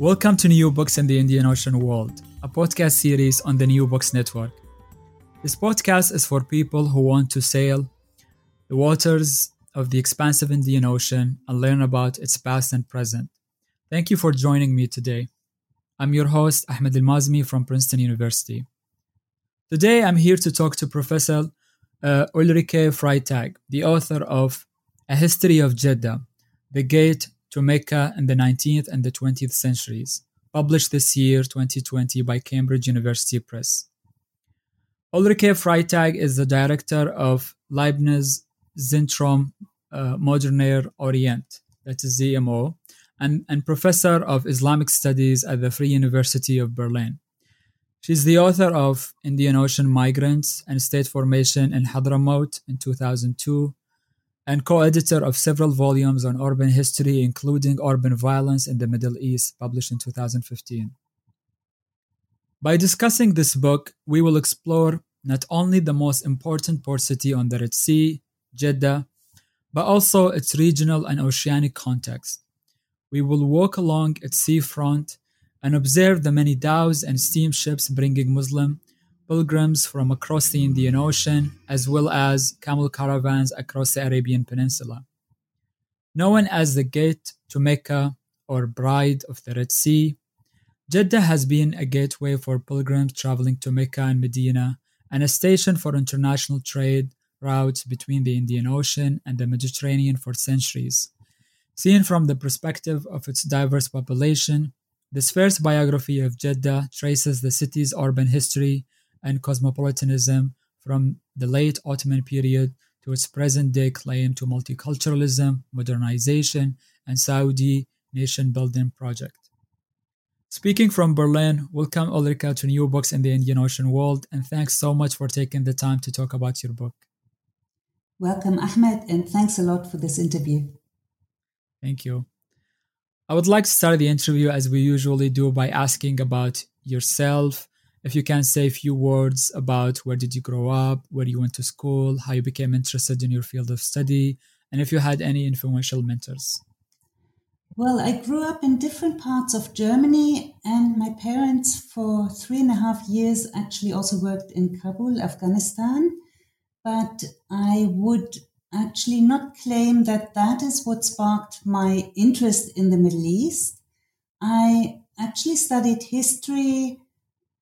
Welcome to New Books in the Indian Ocean World, a podcast series on the New Books Network. This podcast is for people who want to sail the waters of the expansive Indian Ocean and learn about its past and present. Thank you for joining me today. I'm your host, Ahmed Al Mazmi from Princeton University. Today, I'm here to talk to Professor uh, Ulrike Freitag, the author of A History of Jeddah, The Gate to Mecca in the 19th and the 20th centuries, published this year, 2020, by Cambridge University Press. Ulrike Freitag is the director of Leibniz Zentrum uh, Moderner Orient, that is ZMO, and, and professor of Islamic Studies at the Free University of Berlin. She's the author of Indian Ocean Migrants and State Formation in Hadramaut in 2002, and co editor of several volumes on urban history, including Urban Violence in the Middle East, published in 2015. By discussing this book, we will explore not only the most important port city on the Red Sea, Jeddah, but also its regional and oceanic context. We will walk along its seafront and observe the many dhows and steamships bringing Muslim pilgrims from across the Indian Ocean, as well as camel caravans across the Arabian Peninsula. Known as the Gate to Mecca or Bride of the Red Sea, Jeddah has been a gateway for pilgrims traveling to Mecca and Medina and a station for international trade routes between the Indian Ocean and the Mediterranean for centuries. Seen from the perspective of its diverse population, this first biography of Jeddah traces the city's urban history and cosmopolitanism from the late Ottoman period to its present day claim to multiculturalism, modernization, and Saudi nation building project. Speaking from Berlin, welcome Ulrike to New Books in the Indian Ocean World, and thanks so much for taking the time to talk about your book. Welcome, Ahmed, and thanks a lot for this interview. Thank you. I would like to start the interview as we usually do by asking about yourself if you can say a few words about where did you grow up, where you went to school, how you became interested in your field of study, and if you had any influential mentors. Well, I grew up in different parts of Germany, and my parents, for three and a half years, actually also worked in Kabul, Afghanistan. But I would actually not claim that that is what sparked my interest in the Middle East. I actually studied history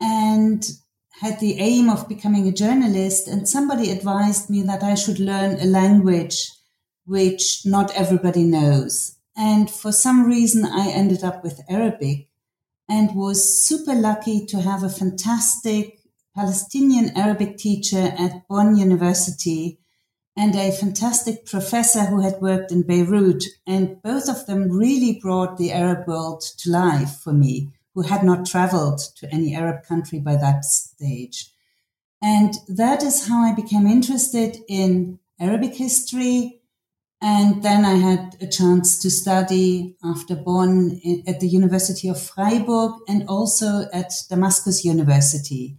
and had the aim of becoming a journalist. And somebody advised me that I should learn a language which not everybody knows. And for some reason, I ended up with Arabic and was super lucky to have a fantastic Palestinian Arabic teacher at Bonn University and a fantastic professor who had worked in Beirut. And both of them really brought the Arab world to life for me who had not traveled to any Arab country by that stage. And that is how I became interested in Arabic history. And then I had a chance to study after Bonn at the University of Freiburg and also at Damascus University.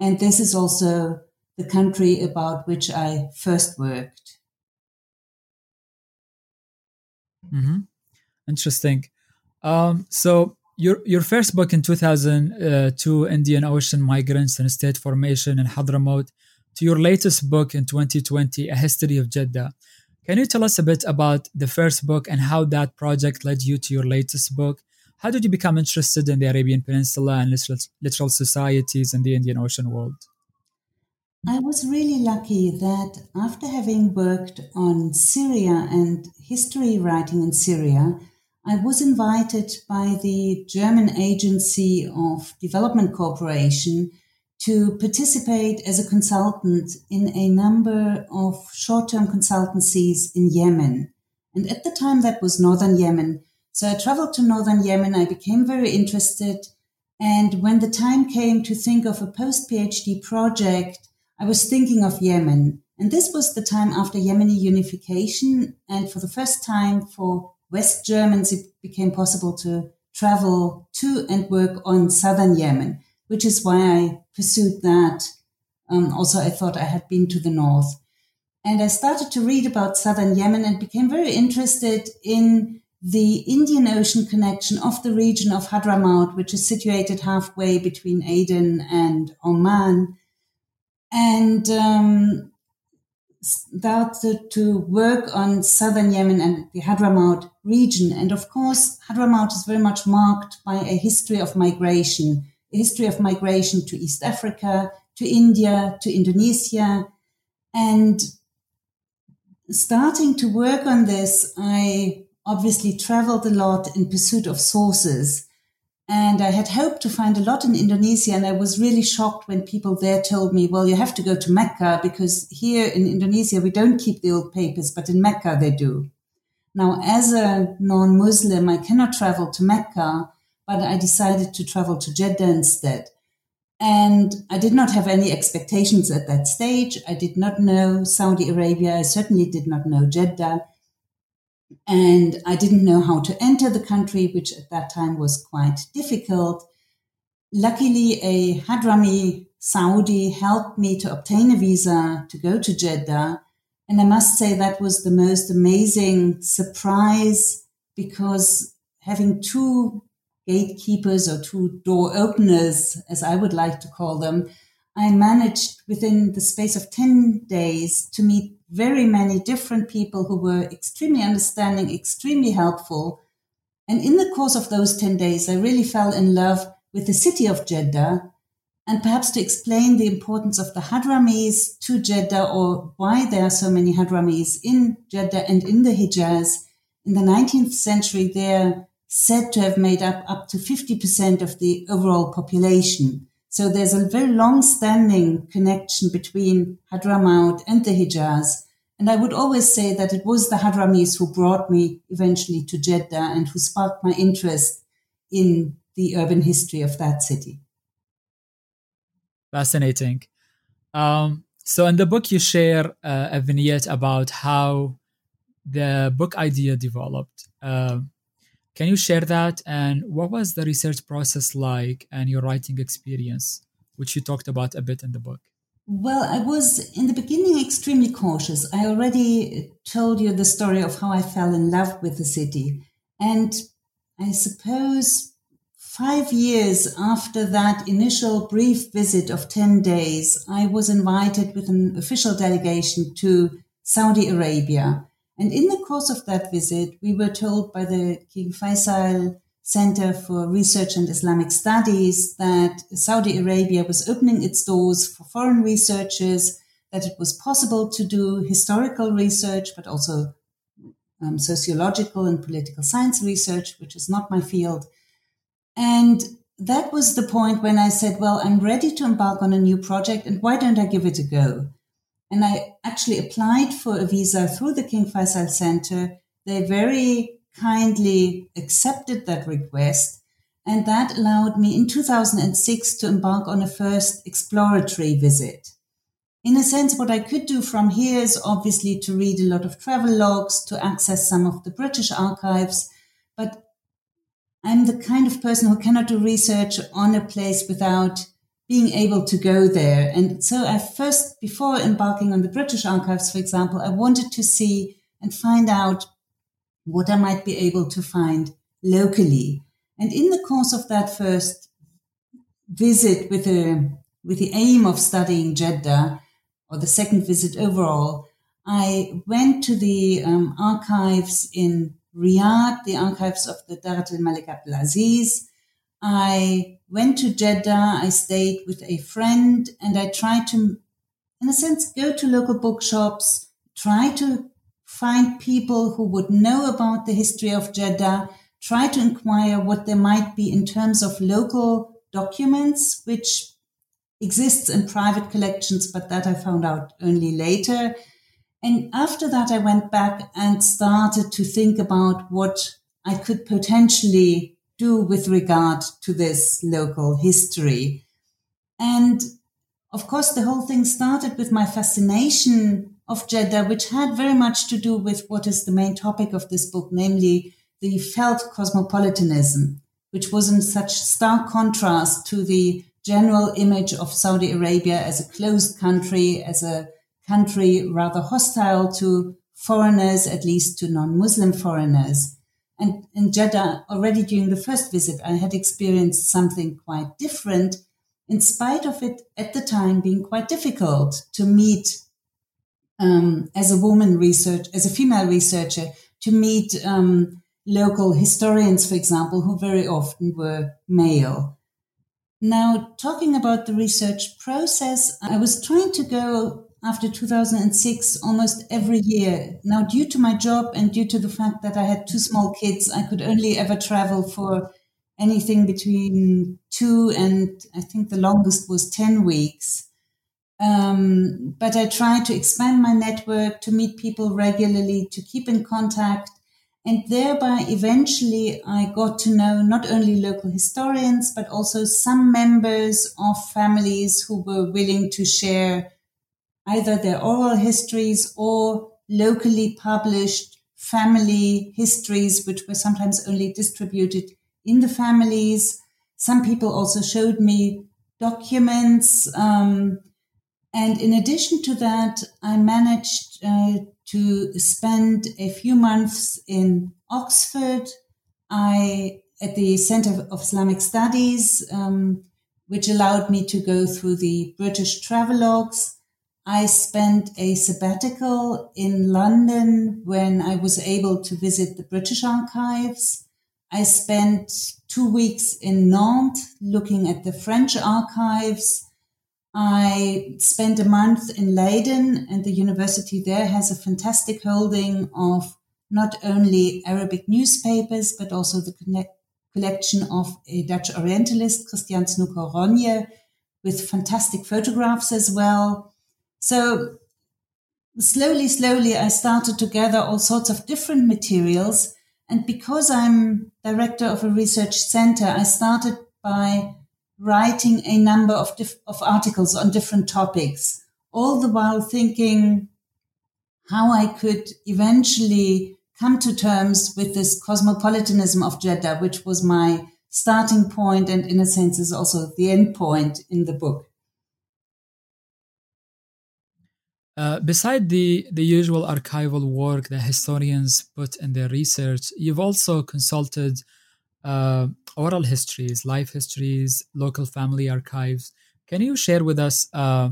And this is also the country about which I first worked. Mm-hmm. Interesting. Um, so your your first book in 2002 indian ocean migrants and state formation in hadramaut to your latest book in 2020 a history of jeddah. Can you tell us a bit about the first book and how that project led you to your latest book? How did you become interested in the arabian peninsula and littoral, littoral societies in the indian ocean world? I was really lucky that after having worked on Syria and history writing in Syria, I was invited by the German Agency of Development Cooperation to participate as a consultant in a number of short term consultancies in Yemen. And at the time, that was northern Yemen. So I traveled to northern Yemen. I became very interested. And when the time came to think of a post PhD project, I was thinking of Yemen. And this was the time after Yemeni unification. And for the first time for West Germans, it became possible to travel to and work on southern Yemen, which is why I pursued that. Um, also, I thought I had been to the north. And I started to read about southern Yemen and became very interested in the Indian Ocean connection of the region of Hadramaut, which is situated halfway between Aden and Oman, and um, started to work on southern Yemen and the Hadramaut region. And of course, Hadramaut is very much marked by a history of migration, a history of migration to East Africa, to India, to Indonesia. And starting to work on this, I obviously traveled a lot in pursuit of sources. And I had hoped to find a lot in Indonesia. And I was really shocked when people there told me, well, you have to go to Mecca because here in Indonesia, we don't keep the old papers, but in Mecca they do. Now, as a non Muslim, I cannot travel to Mecca, but I decided to travel to Jeddah instead. And I did not have any expectations at that stage. I did not know Saudi Arabia. I certainly did not know Jeddah. And I didn't know how to enter the country, which at that time was quite difficult. Luckily, a Hadrami Saudi helped me to obtain a visa to go to Jeddah. And I must say that was the most amazing surprise because having two gatekeepers or two door openers, as I would like to call them, I managed within the space of 10 days to meet very many different people who were extremely understanding, extremely helpful. And in the course of those 10 days, I really fell in love with the city of Jeddah. And perhaps to explain the importance of the Hadramis to Jeddah or why there are so many Hadramis in Jeddah and in the Hijaz. In the 19th century, they're said to have made up up to 50% of the overall population. So there's a very long standing connection between Hadramaut and the Hijaz. And I would always say that it was the Hadramis who brought me eventually to Jeddah and who sparked my interest in the urban history of that city. Fascinating. Um, so in the book, you share uh, a vignette about how the book idea developed. Uh, can you share that? And what was the research process like and your writing experience, which you talked about a bit in the book? Well, I was in the beginning extremely cautious. I already told you the story of how I fell in love with the city. And I suppose five years after that initial brief visit of 10 days, I was invited with an official delegation to Saudi Arabia. And in the course of that visit, we were told by the King Faisal Center for Research and Islamic Studies that Saudi Arabia was opening its doors for foreign researchers, that it was possible to do historical research, but also um, sociological and political science research, which is not my field. And that was the point when I said, well, I'm ready to embark on a new project, and why don't I give it a go? And I actually applied for a visa through the King Faisal Center. They very kindly accepted that request. And that allowed me in 2006 to embark on a first exploratory visit. In a sense, what I could do from here is obviously to read a lot of travel logs, to access some of the British archives, but I'm the kind of person who cannot do research on a place without being able to go there. And so I first, before embarking on the British archives, for example, I wanted to see and find out what I might be able to find locally. And in the course of that first visit with a, with the aim of studying Jeddah, or the second visit overall, I went to the um, archives in Riyadh, the archives of the Darat al-Malik Abdulaziz. I went to Jeddah. I stayed with a friend and I tried to, in a sense, go to local bookshops, try to find people who would know about the history of Jeddah, try to inquire what there might be in terms of local documents, which exists in private collections, but that I found out only later. And after that, I went back and started to think about what I could potentially do with regard to this local history. And of course, the whole thing started with my fascination of Jeddah, which had very much to do with what is the main topic of this book, namely the felt cosmopolitanism, which was in such stark contrast to the general image of Saudi Arabia as a closed country, as a country rather hostile to foreigners, at least to non-Muslim foreigners. And in Jeddah, already during the first visit, I had experienced something quite different, in spite of it at the time being quite difficult to meet um, as a woman research, as a female researcher, to meet um, local historians, for example, who very often were male. Now, talking about the research process, I was trying to go after 2006 almost every year. Now, due to my job and due to the fact that I had two small kids, I could only ever travel for anything between two and I think the longest was 10 weeks. Um, but I tried to expand my network, to meet people regularly, to keep in contact. And thereby, eventually, I got to know not only local historians, but also some members of families who were willing to share either their oral histories or locally published family histories, which were sometimes only distributed in the families. Some people also showed me documents. Um, and in addition to that, I managed uh, to spend a few months in Oxford. I at the Center of Islamic Studies, um, which allowed me to go through the British travelogues. I spent a sabbatical in London when I was able to visit the British archives. I spent two weeks in Nantes looking at the French archives. I spent a month in Leiden, and the university there has a fantastic holding of not only Arabic newspapers, but also the collection of a Dutch Orientalist, Christian Snouck with fantastic photographs as well. So slowly, slowly, I started to gather all sorts of different materials and because I'm director of a research center, I started by writing a number of, dif- of articles on different topics, all the while thinking how I could eventually come to terms with this cosmopolitanism of Jeddah, which was my starting point and in a sense is also the end point in the book. Uh, beside the, the usual archival work that historians put in their research, you've also consulted uh, oral histories, life histories, local family archives. Can you share with us uh,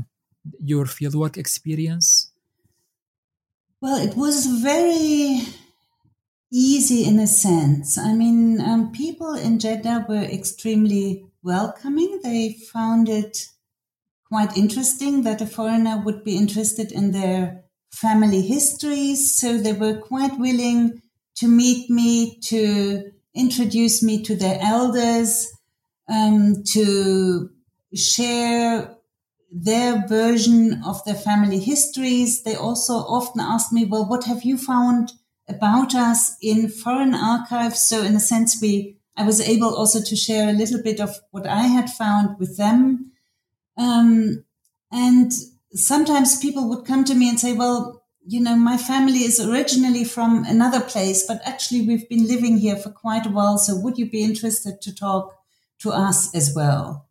your fieldwork experience? Well, it was very easy in a sense. I mean, um, people in Jeddah were extremely welcoming. They found it quite interesting that a foreigner would be interested in their family histories. So they were quite willing to meet me, to introduce me to their elders, um, to share their version of their family histories. They also often ask me, well, what have you found about us in foreign archives? So in a sense, we, I was able also to share a little bit of what I had found with them. Um, and sometimes people would come to me and say, well, you know, my family is originally from another place, but actually we've been living here for quite a while. So would you be interested to talk to us as well?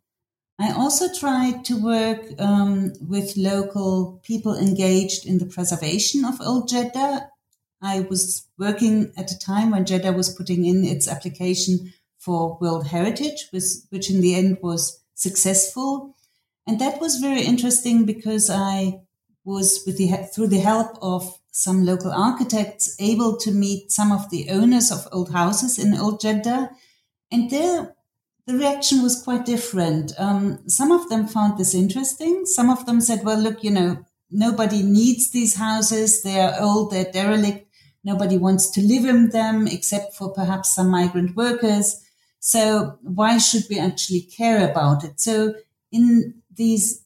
I also tried to work um, with local people engaged in the preservation of Old Jeddah. I was working at a time when Jeddah was putting in its application for World Heritage, which, which in the end was successful. And that was very interesting because I was with the, through the help of some local architects able to meet some of the owners of old houses in Old Jeddah. And there, the reaction was quite different. Um, some of them found this interesting. Some of them said, well, look, you know, nobody needs these houses. They are old, they're derelict. Nobody wants to live in them except for perhaps some migrant workers. So why should we actually care about it? So in these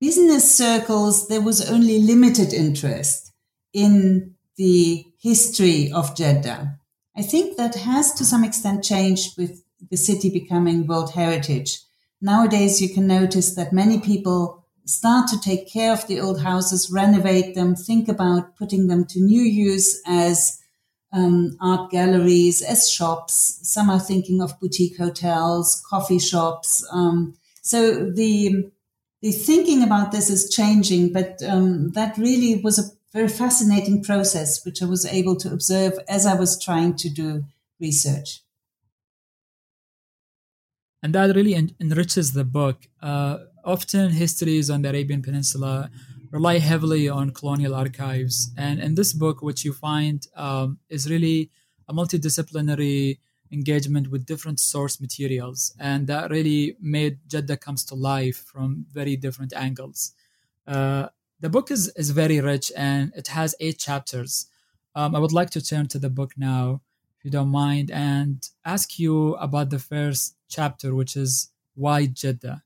business circles, there was only limited interest in the history of Jeddah. I think that has to some extent changed with the city becoming World Heritage. Nowadays, you can notice that many people start to take care of the old houses, renovate them, think about putting them to new use as um, art galleries, as shops. Some are thinking of boutique hotels, coffee shops. Um, so the the thinking about this is changing, but um, that really was a very fascinating process, which I was able to observe as I was trying to do research. And that really en- enriches the book. Uh, often, histories on the Arabian Peninsula rely heavily on colonial archives. And in this book, what you find um, is really a multidisciplinary engagement with different source materials. And that really made Jeddah comes to life from very different angles. Uh, the book is, is very rich and it has eight chapters. Um, I would like to turn to the book now, if you don't mind, and ask you about the first chapter, which is Why Jeddah.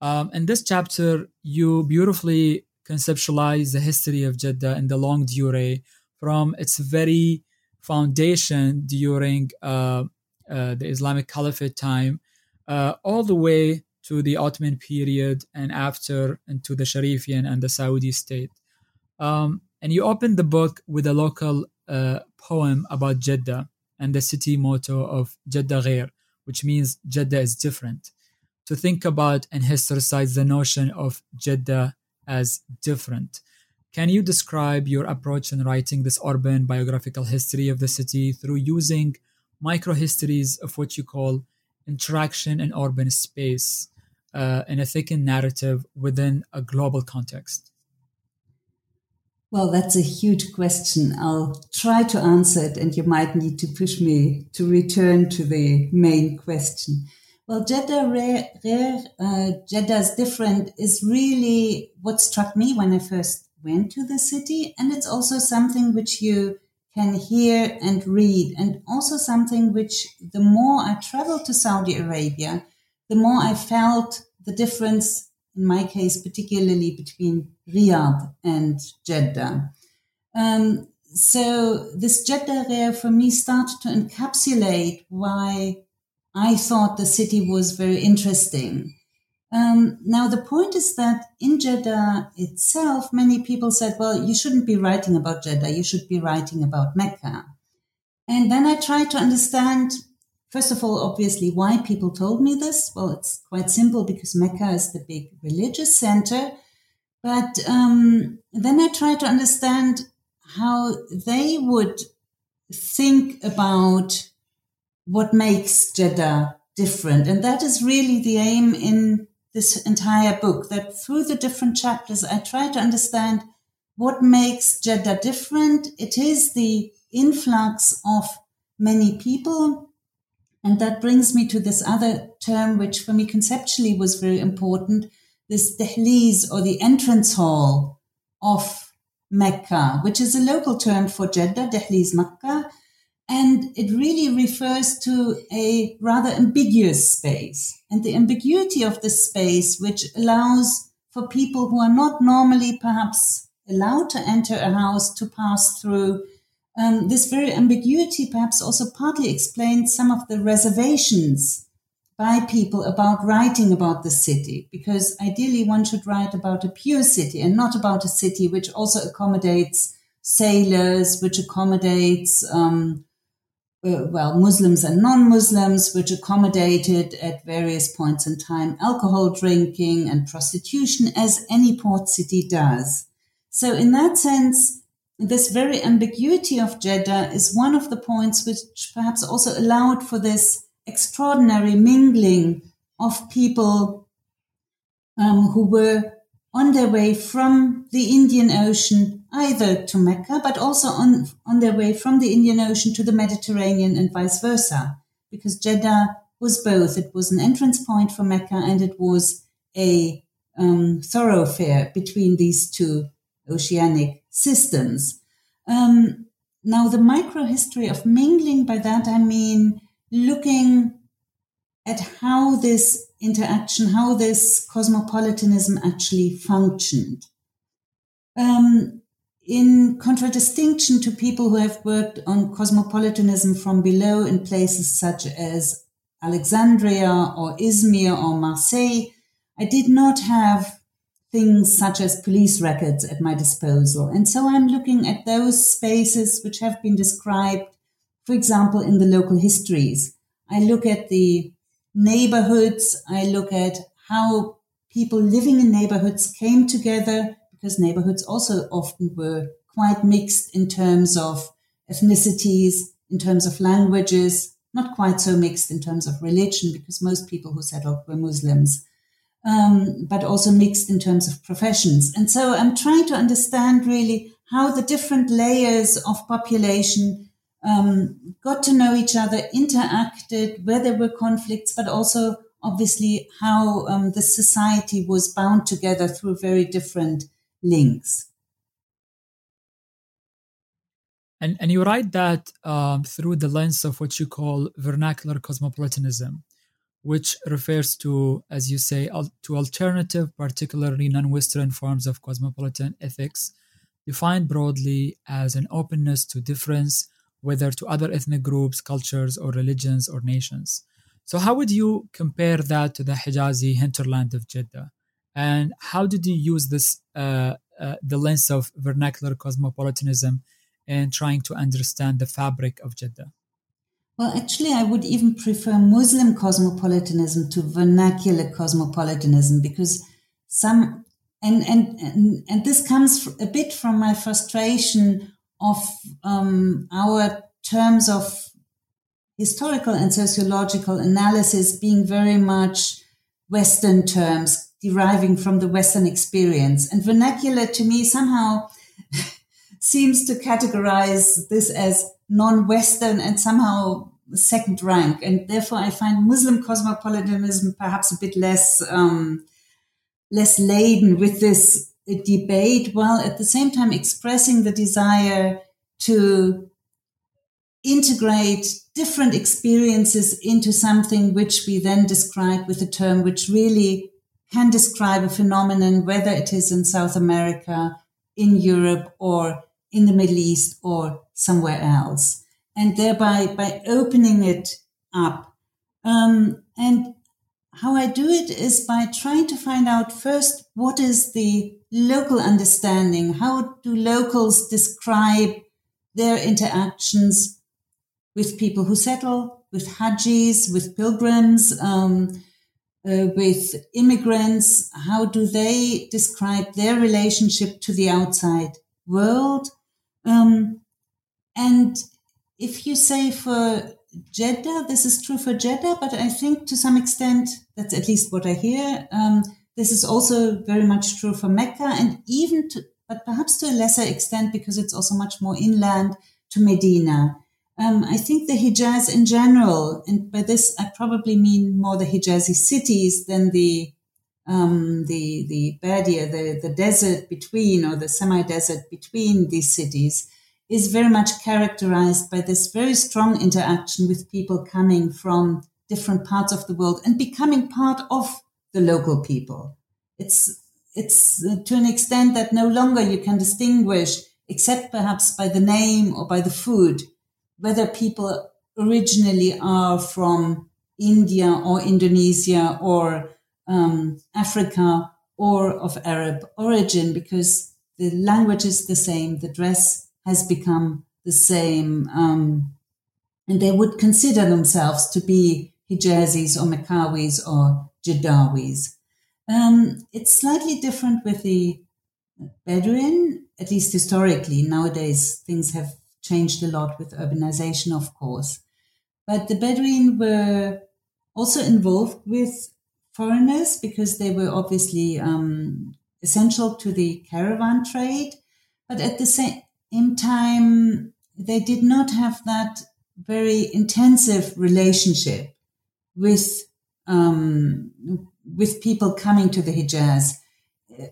Um, in this chapter, you beautifully conceptualize the history of Jeddah in the longue durée from its very foundation during uh, uh, the Islamic Caliphate time uh, all the way to the Ottoman period and after into the Sharifian and the Saudi state. Um, and you open the book with a local uh, poem about Jeddah and the city motto of Jeddah which means Jeddah is different. To think about and historicize the notion of Jeddah as different. Can you describe your approach in writing this urban biographical history of the city through using microhistories of what you call interaction in urban space uh, in a thickened narrative within a global context? Well, that's a huge question. I'll try to answer it, and you might need to push me to return to the main question. Well, Jeddah ghair, uh, Jeddah's different is really what struck me when I first went to the city, and it's also something which you can hear and read, and also something which the more I traveled to Saudi Arabia, the more I felt the difference in my case, particularly between Riyadh and Jeddah. Um, so this Jeddah ghair for me started to encapsulate why I thought the city was very interesting. Um, now, the point is that in Jeddah itself, many people said, well, you shouldn't be writing about Jeddah, you should be writing about Mecca. And then I tried to understand First of all, obviously, why people told me this? Well, it's quite simple because Mecca is the big religious center. But um, then I tried to understand how they would think about what makes Jeddah different. And that is really the aim in this entire book that through the different chapters, I try to understand what makes Jeddah different. It is the influx of many people and that brings me to this other term, which for me conceptually was very important this dehliz or the entrance hall of Mecca, which is a local term for Jeddah, dehliz Mecca. And it really refers to a rather ambiguous space. And the ambiguity of this space, which allows for people who are not normally perhaps allowed to enter a house to pass through um, this very ambiguity perhaps also partly explains some of the reservations by people about writing about the city, because ideally one should write about a pure city and not about a city which also accommodates sailors, which accommodates, um, uh, well, Muslims and non-Muslims, which accommodated at various points in time alcohol drinking and prostitution, as any port city does. So in that sense, this very ambiguity of Jeddah is one of the points which perhaps also allowed for this extraordinary mingling of people um, who were on their way from the Indian Ocean either to Mecca, but also on, on their way from the Indian Ocean to the Mediterranean and vice versa, because Jeddah was both. It was an entrance point for Mecca and it was a um, thoroughfare between these two oceanic systems. Um, now, the microhistory of mingling, by that I mean looking at how this interaction, how this cosmopolitanism actually functioned. Um, in contradistinction to people who have worked on cosmopolitanism from below in places such as Alexandria or Izmir or Marseille, I did not have things such as police records at my disposal. And so I'm looking at those spaces which have been described, for example, in the local histories. I look at the neighborhoods. I look at how people living in neighborhoods came together because neighborhoods also often were quite mixed in terms of ethnicities, in terms of languages, not quite so mixed in terms of religion, because most people who settled were Muslims, um, but also mixed in terms of professions. And so I'm trying to understand really how the different layers of population um, got to know each other, interacted, where there were conflicts, but also obviously how um, the society was bound together through very different links. And, and you write that um, through the lens of what you call vernacular cosmopolitanism, which refers to, as you say, al- to alternative, particularly non Western forms of cosmopolitan ethics, defined broadly as an openness to difference, whether to other ethnic groups, cultures, or religions or nations. So, how would you compare that to the Hijazi hinterland of Jeddah? And how did you use this, uh, uh, the lens of vernacular cosmopolitanism, in trying to understand the fabric of Jeddah? Well, actually, I would even prefer Muslim cosmopolitanism to vernacular cosmopolitanism because some, and, and, and, and this comes a bit from my frustration of um, our terms of historical and sociological analysis being very much Western terms deriving from the Western experience. And vernacular to me somehow seems to categorize this as non-Western and somehow second rank. And therefore I find Muslim cosmopolitanism perhaps a bit less, um, less laden with this debate while at the same time expressing the desire to integrate different experiences into something which we then describe with a term which really can describe a phenomenon, whether it is in South America, in Europe, or in the Middle East, or somewhere else. And thereby, by opening it up. Um, and how I do it is by trying to find out first what is the local understanding? How do locals describe their interactions with people who settle, with hajis, with pilgrims, um, uh, with immigrants? How do they describe their relationship to the outside world? Um, and if you say for Jeddah, this is true for Jeddah, but I think to some extent, that's at least what I hear. Um, this is also very much true for Mecca and even to, but perhaps to a lesser extent because it's also much more inland to Medina. Um, I think the Hijaz in general, and by this I probably mean more the Hijazi cities than the um, the the Badia, the the desert between or the semi-desert between these cities, is very much characterized by this very strong interaction with people coming from different parts of the world and becoming part of the local people. It's it's uh, to an extent that no longer you can distinguish, except perhaps by the name or by the food, whether people originally are from India or Indonesia or um, Africa or of Arab origin, because the language is the same, the dress has become the same, um, and they would consider themselves to be Hijazis or Makawis or Jeddawis. Um, it's slightly different with the Bedouin, at least historically. Nowadays, things have changed a lot with urbanization, of course. But the Bedouin were also involved with foreigners because they were obviously um, essential to the caravan trade. But at the same time, they did not have that very intensive relationship with um, with people coming to the Hijaz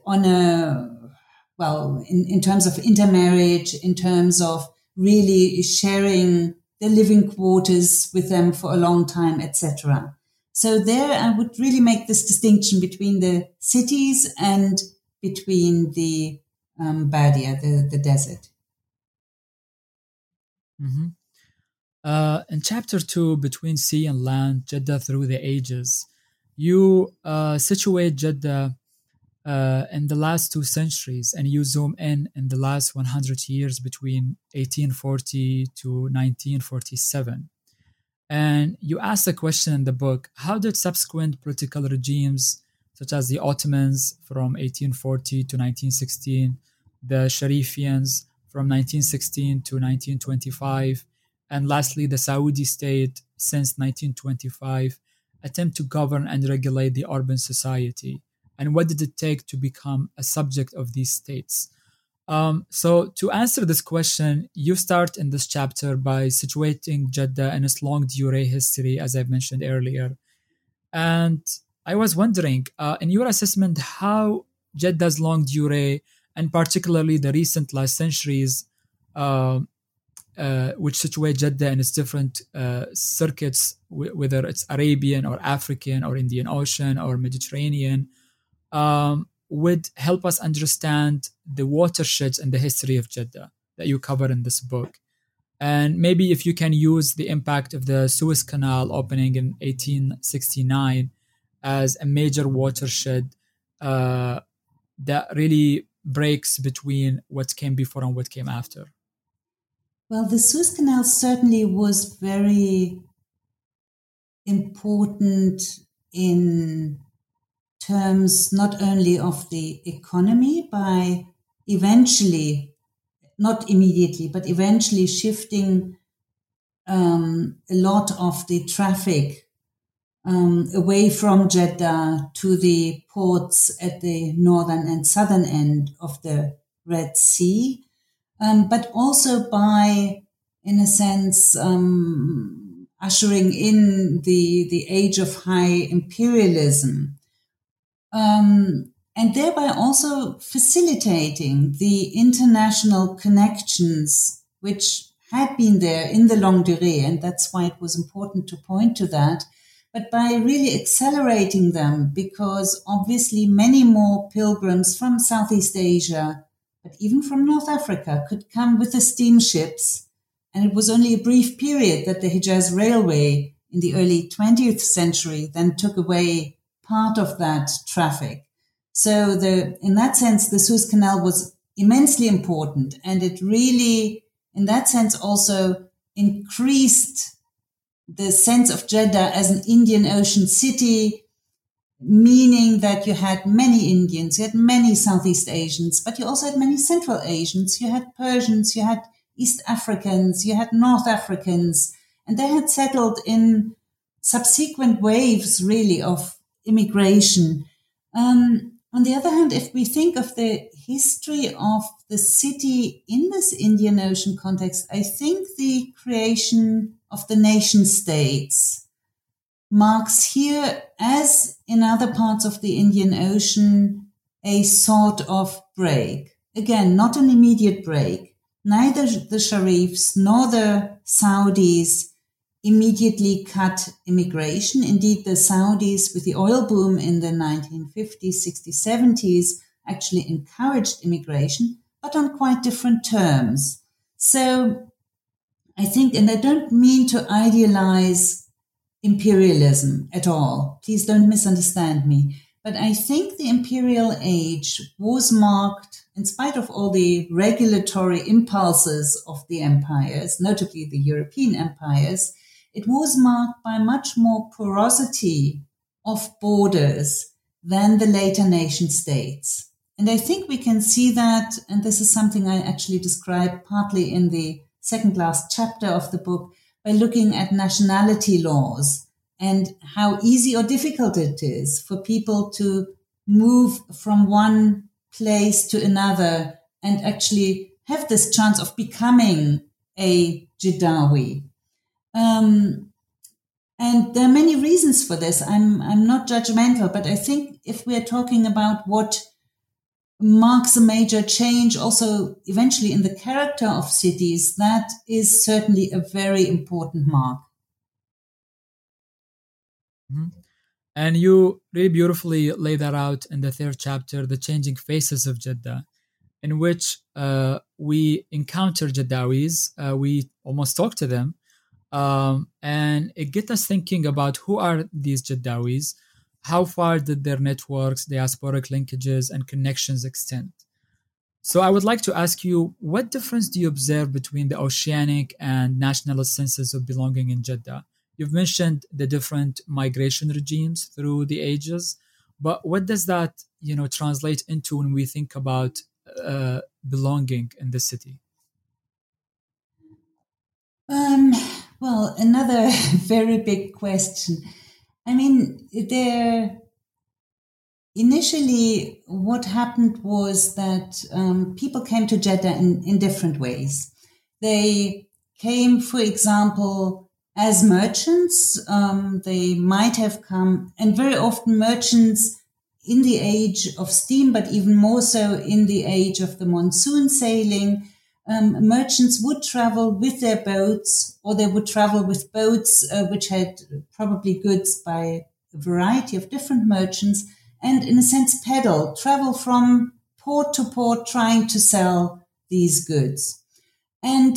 on a well in, in terms of intermarriage, in terms of really sharing the living quarters with them for a long time, etc. So there, I would really make this distinction between the cities and between the um, Badia, the, the desert. Mm-hmm. Uh, in chapter two, Between Sea and Land, Jeddah Through the Ages, you uh, situate Jeddah uh, in the last two centuries and you zoom in in the last 100 years between 1840 to 1947 and you ask the question in the book how did subsequent political regimes such as the ottomans from 1840 to 1916 the sharifians from 1916 to 1925 And lastly, the Saudi state since 1925 attempt to govern and regulate the urban society. And what did it take to become a subject of these states? Um, so, to answer this question, you start in this chapter by situating Jeddah and its longue durée history, as I've mentioned earlier. And I was wondering, uh, in your assessment, how Jeddah's longue durée, and particularly the recent last centuries, uh, uh, which situate Jeddah in its different uh, circuits, w- whether it's Arabian or African or Indian Ocean or Mediterranean, um, would help us understand the watersheds and the history of Jeddah that you cover in this book. And maybe if you can use the impact of the Suez Canal opening in 1869 as a major watershed uh, that really breaks between what came before and what came after. Well, the Suez Canal certainly was very important in terms not only of the economy by eventually, not immediately, but eventually shifting um, a lot of the traffic um, away from Jeddah to the ports at the northern and southern end of the Red Sea, um, but also by, in a sense, um, ushering in the the age of high imperialism um, and thereby also facilitating the international connections which had been there in the longue durée, and that's why it was important to point to that, but by really accelerating them because obviously many more pilgrims from Southeast Asia, but even from North Africa, could come with the steamships. And it was only a brief period that the Hejaz Railway in the early 20th century then took away part of that traffic. So the, in that sense, the Suez Canal was immensely important and it really, in that sense, also increased the sense of Jeddah as an Indian Ocean city, meaning that you had many Indians, you had many Southeast Asians, but you also had many Central Asians, you had Persians, you had East Africans, you had North Africans, and they had settled in subsequent waves, really, of immigration. Um, on the other hand, if we think of the history of the city in this Indian Ocean context, I think the creation of the nation states marks here, as in other parts of the Indian Ocean, a sort of break. Again, not an immediate break. Neither the Sharifs nor the Saudis immediately cut immigration. Indeed, the Saudis, with the oil boom in the 1950s, 60s, 70s, actually encouraged immigration, but on quite different terms. So I think, and I don't mean to idealize imperialism at all. Please don't misunderstand me. But I think the imperial age was marked, in spite of all the regulatory impulses of the empires, notably the European empires, it was marked by much more porosity of borders than the later nation states. And I think we can see that, and this is something I actually describe partly in the second last chapter of the book, by looking at nationality laws and how easy or difficult it is for people to move from one place to another and actually have this chance of becoming a Jeddawi. Um, and there are many reasons for this. I'm I'm not judgmental, but I think if we're talking about what marks a major change, also eventually in the character of cities, that is certainly a very important mark. Mm-hmm. And you really beautifully lay that out in the third chapter, the changing faces of Jeddah, in which uh, we encounter Jeddawis, uh, we almost talk to them, um, and it gets us thinking about who are these Jeddawis, how far did their networks, diasporic linkages, and connections extend? So I would like to ask you, what difference do you observe between the oceanic and nationalist senses of belonging in Jeddah? You've mentioned the different migration regimes through the ages, but what does that, you know, translate into when we think about uh, belonging in the city? Um, Well, another very big question. I mean, there initially what happened was that um, people came to Jeddah in, in different ways. They came, for example, as merchants. Um, they might have come, and very often merchants in the age of steam, but even more so in the age of the monsoon sailing. Um, merchants would travel with their boats, or they would travel with boats uh, which had probably goods by a variety of different merchants, and in a sense, peddle, travel from port to port, trying to sell these goods. And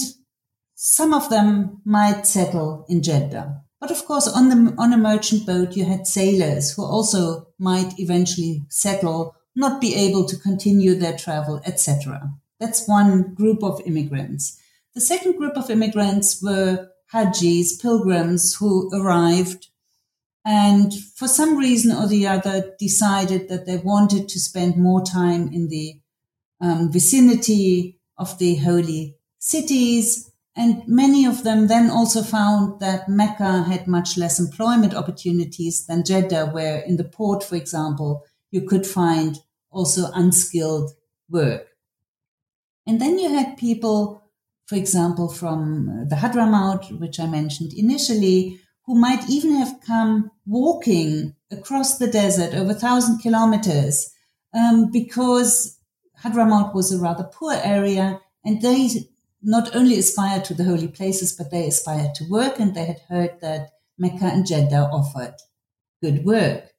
some of them might settle in Jeddah. But of course, on the on a merchant boat, you had sailors who also might eventually settle, not be able to continue their travel, etc. That's one group of immigrants. The second group of immigrants were Hajis, pilgrims who arrived and for some reason or the other decided that they wanted to spend more time in the um, vicinity of the holy cities and many of them then also found that Mecca had much less employment opportunities than Jeddah, where in the port, for example, you could find also unskilled work. And then you had people, for example, from the Hadramaut, which I mentioned initially, who might even have come walking across the desert over a thousand kilometers um, because Hadramaut was a rather poor area and they not only aspired to the holy places, but they aspired to work, and they had heard that Mecca and Jeddah offered good work.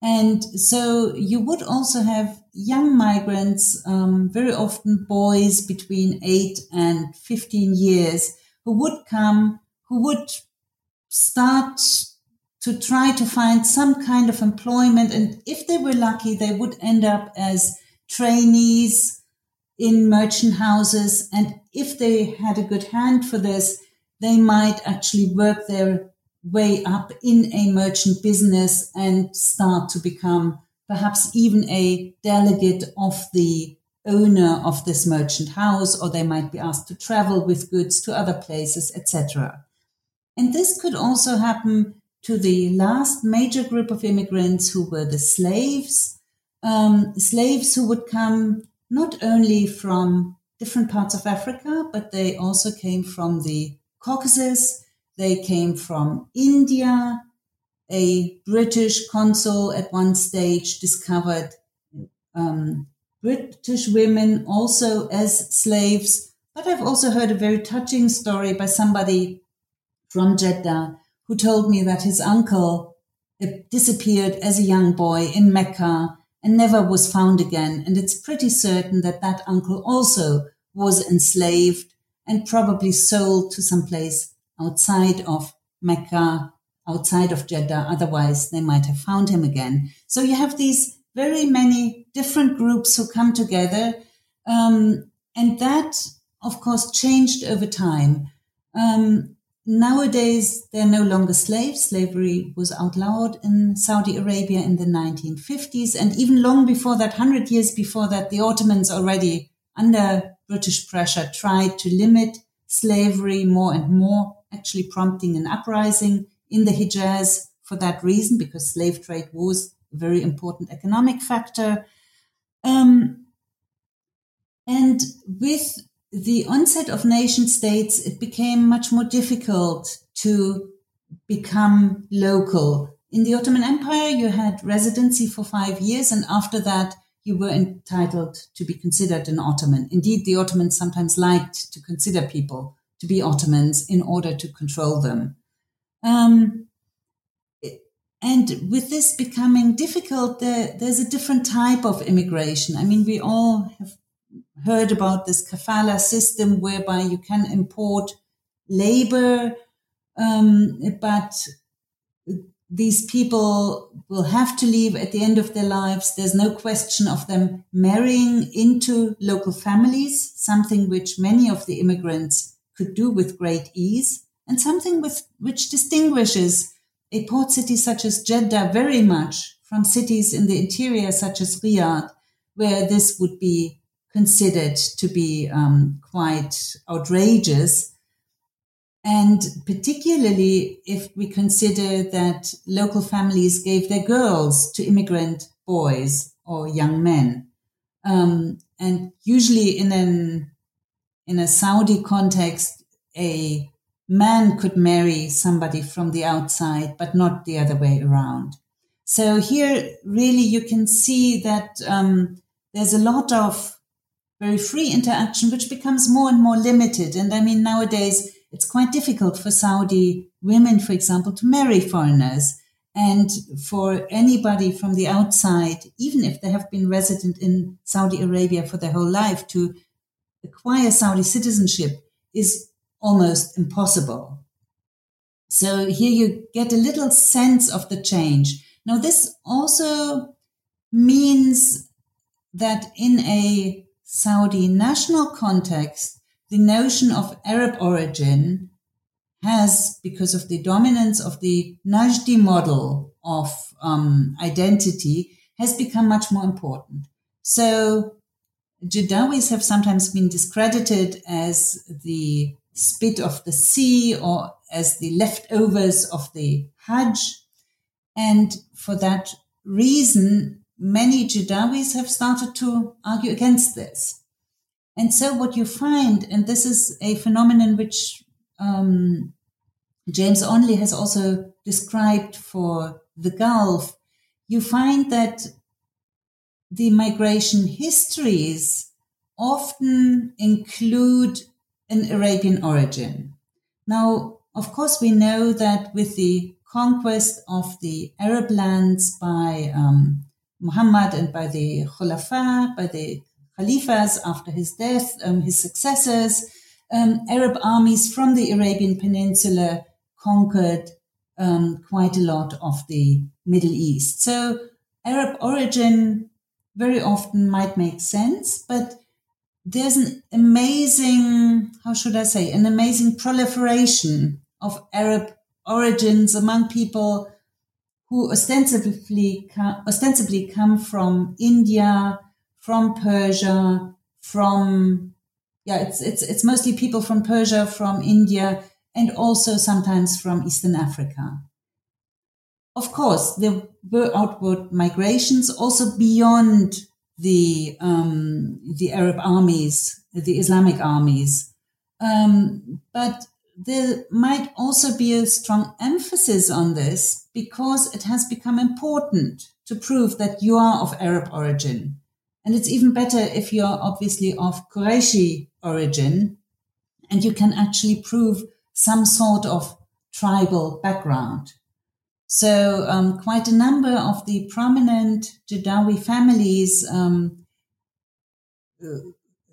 And so you would also have young migrants, um, very often boys between 8 and 15 years, who would come, who would start to try to find some kind of employment. And if they were lucky, they would end up as trainees in merchant houses. And if they had a good hand for this, they might actually work their way up in a merchant business and start to become perhaps even a delegate of the owner of this merchant house, or they might be asked to travel with goods to other places, etc. And this could also happen to the last major group of immigrants who were the slaves, um, slaves who would come not only from different parts of Africa, but they also came from the Caucasus. They came from India. A British consul at one stage discovered um, British women also as slaves. But I've also heard a very touching story by somebody from Jeddah who told me that his uncle disappeared as a young boy in Mecca and never was found again. And it's pretty certain that that uncle also was enslaved and probably sold to some place outside of Mecca, outside of Jeddah. Otherwise, they might have found him again. So you have these very many different groups who come together. Um, and that, of course, changed over time. Um, Nowadays, they're no longer slaves. Slavery was outlawed in Saudi Arabia in the 1950s. And even long before that, 100 years before that, the Ottomans already, under British pressure, tried to limit slavery more and more, actually prompting an uprising in the Hijaz for that reason, because slave trade was a very important economic factor. Um, and with the onset of nation states, it became much more difficult to become local. In the Ottoman Empire, you had residency for five years, and after that, you were entitled to be considered an Ottoman. Indeed, the Ottomans sometimes liked to consider people to be Ottomans in order to control them. Um, and with this becoming difficult, there, there's a different type of immigration. I mean, we all have heard about this kafala system whereby you can import labor, um, but these people will have to leave at the end of their lives. There's no question of them marrying into local families, something which many of the immigrants could do with great ease, and something with, which distinguishes a port city such as Jeddah very much from cities in the interior such as Riyadh, where this would be considered to be um, quite outrageous. And particularly if we consider that local families gave their girls to immigrant boys or young men. Um, and usually in an, in a Saudi context, a man could marry somebody from the outside, but not the other way around. So here, really, you can see that um, there's a lot of very free interaction, which becomes more and more limited. And I mean, nowadays, it's quite difficult for Saudi women, for example, to marry foreigners. And for anybody from the outside, even if they have been resident in Saudi Arabia for their whole life, to acquire Saudi citizenship is almost impossible. So here you get a little sense of the change. Now, this also means that in a Saudi national context, the notion of Arab origin has, because of the dominance of the Najdi model of um, identity, has become much more important. So Jahdawis have sometimes been discredited as the spit of the sea or as the leftovers of the Hajj. And for that reason, many Jahdawis have started to argue against this. And so what you find, and this is a phenomenon which um, James Onley has also described for the Gulf, you find that the migration histories often include an Arabian origin. Now, of course, we know that with the conquest of the Arab lands by um, Muhammad and by the Khulafa, by the Khalifas after his death, um, his successors, um, Arab armies from the Arabian Peninsula conquered um, quite a lot of the Middle East. So Arab origin very often might make sense, but there's an amazing, how should I say, an amazing proliferation of Arab origins among people who ostensibly ostensibly come from India, from Persia, from yeah, it's it's it's mostly people from Persia, from India, and also sometimes from Eastern Africa. Of course, there were outward migrations also beyond the um, the Arab armies, the Islamic armies, um, but there might also be a strong emphasis on this because it has become important to prove that you are of Arab origin. And it's even better if you're obviously of Qurayshi origin and you can actually prove some sort of tribal background. So, um, quite a number of the prominent Jahdawi families um,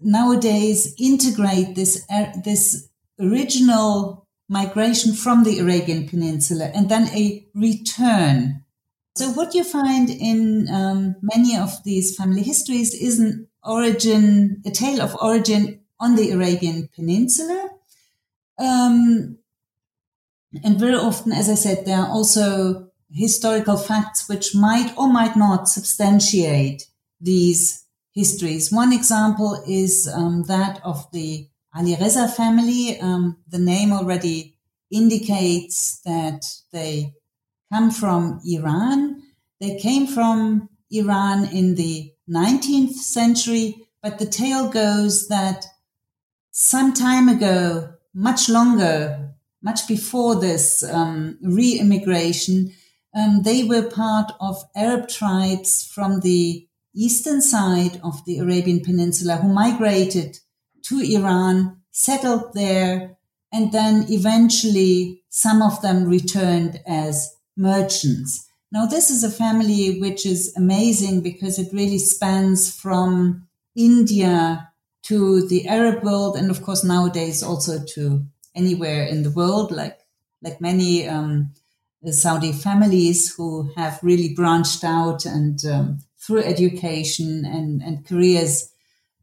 nowadays integrate this uh, this original migration from the Arabian Peninsula and then a return. So what you find in um, many of these family histories is an origin, a tale of origin on the Arabian Peninsula. Um, and very often, as I said, there are also historical facts which might or might not substantiate these histories. One example is um, that of the Ali Reza family, um, the name already indicates that they come from Iran. They came from Iran in the 19th century, but the tale goes that some time ago, much longer, much before this um, re-immigration, um, they were part of Arab tribes from the eastern side of the Arabian Peninsula who migrated to Iran, settled there, and then eventually some of them returned as merchants. Now, this is a family which is amazing because it really spans from India to the Arab world, and of course nowadays also to anywhere in the world, like like many um, Saudi families who have really branched out and um, through education and, and careers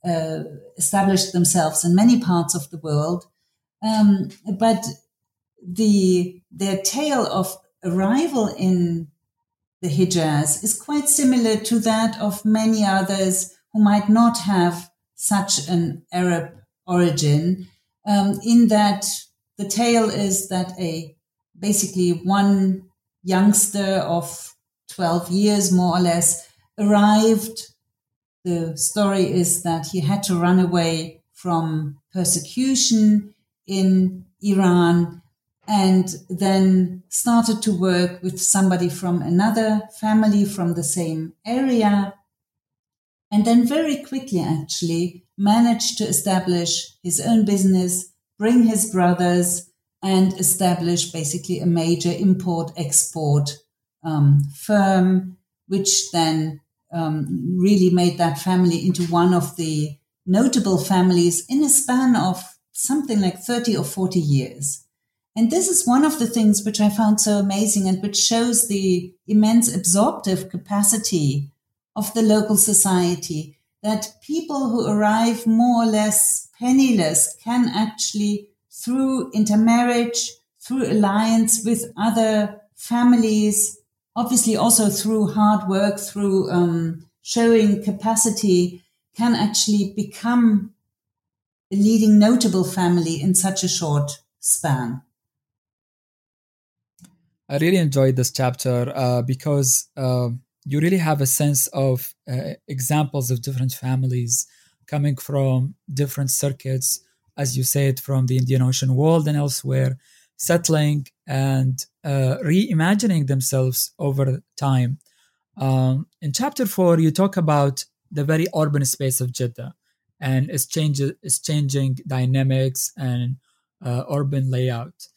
uh, established themselves in many parts of the world. Um, but the their tale of arrival in the Hijaz is quite similar to that of many others who might not have such an Arab origin, um, in that the tale is that a basically one youngster of 12 years, more or less, arrived. The story is that he had to run away from persecution in Iran and then started to work with somebody from another family from the same area. And then very quickly, actually, managed to establish his own business, bring his brothers, and establish basically a major import export um, firm, which then um, really made that family into one of the notable families in a span of something like 30 or 40 years. And this is one of the things which I found so amazing and which shows the immense absorptive capacity of the local society that people who arrive more or less penniless can actually, through intermarriage, through alliance with other families, obviously also through hard work, through um, showing capacity, can actually become a leading notable family in such a short span. I really enjoyed this chapter uh, because uh, you really have a sense of uh, examples of different families coming from different circuits, as you said, from the Indian Ocean world and elsewhere, settling and uh, reimagining themselves over time. Um, in chapter four, you talk about the very urban space of Jeddah and its, its changing dynamics and uh, urban layout.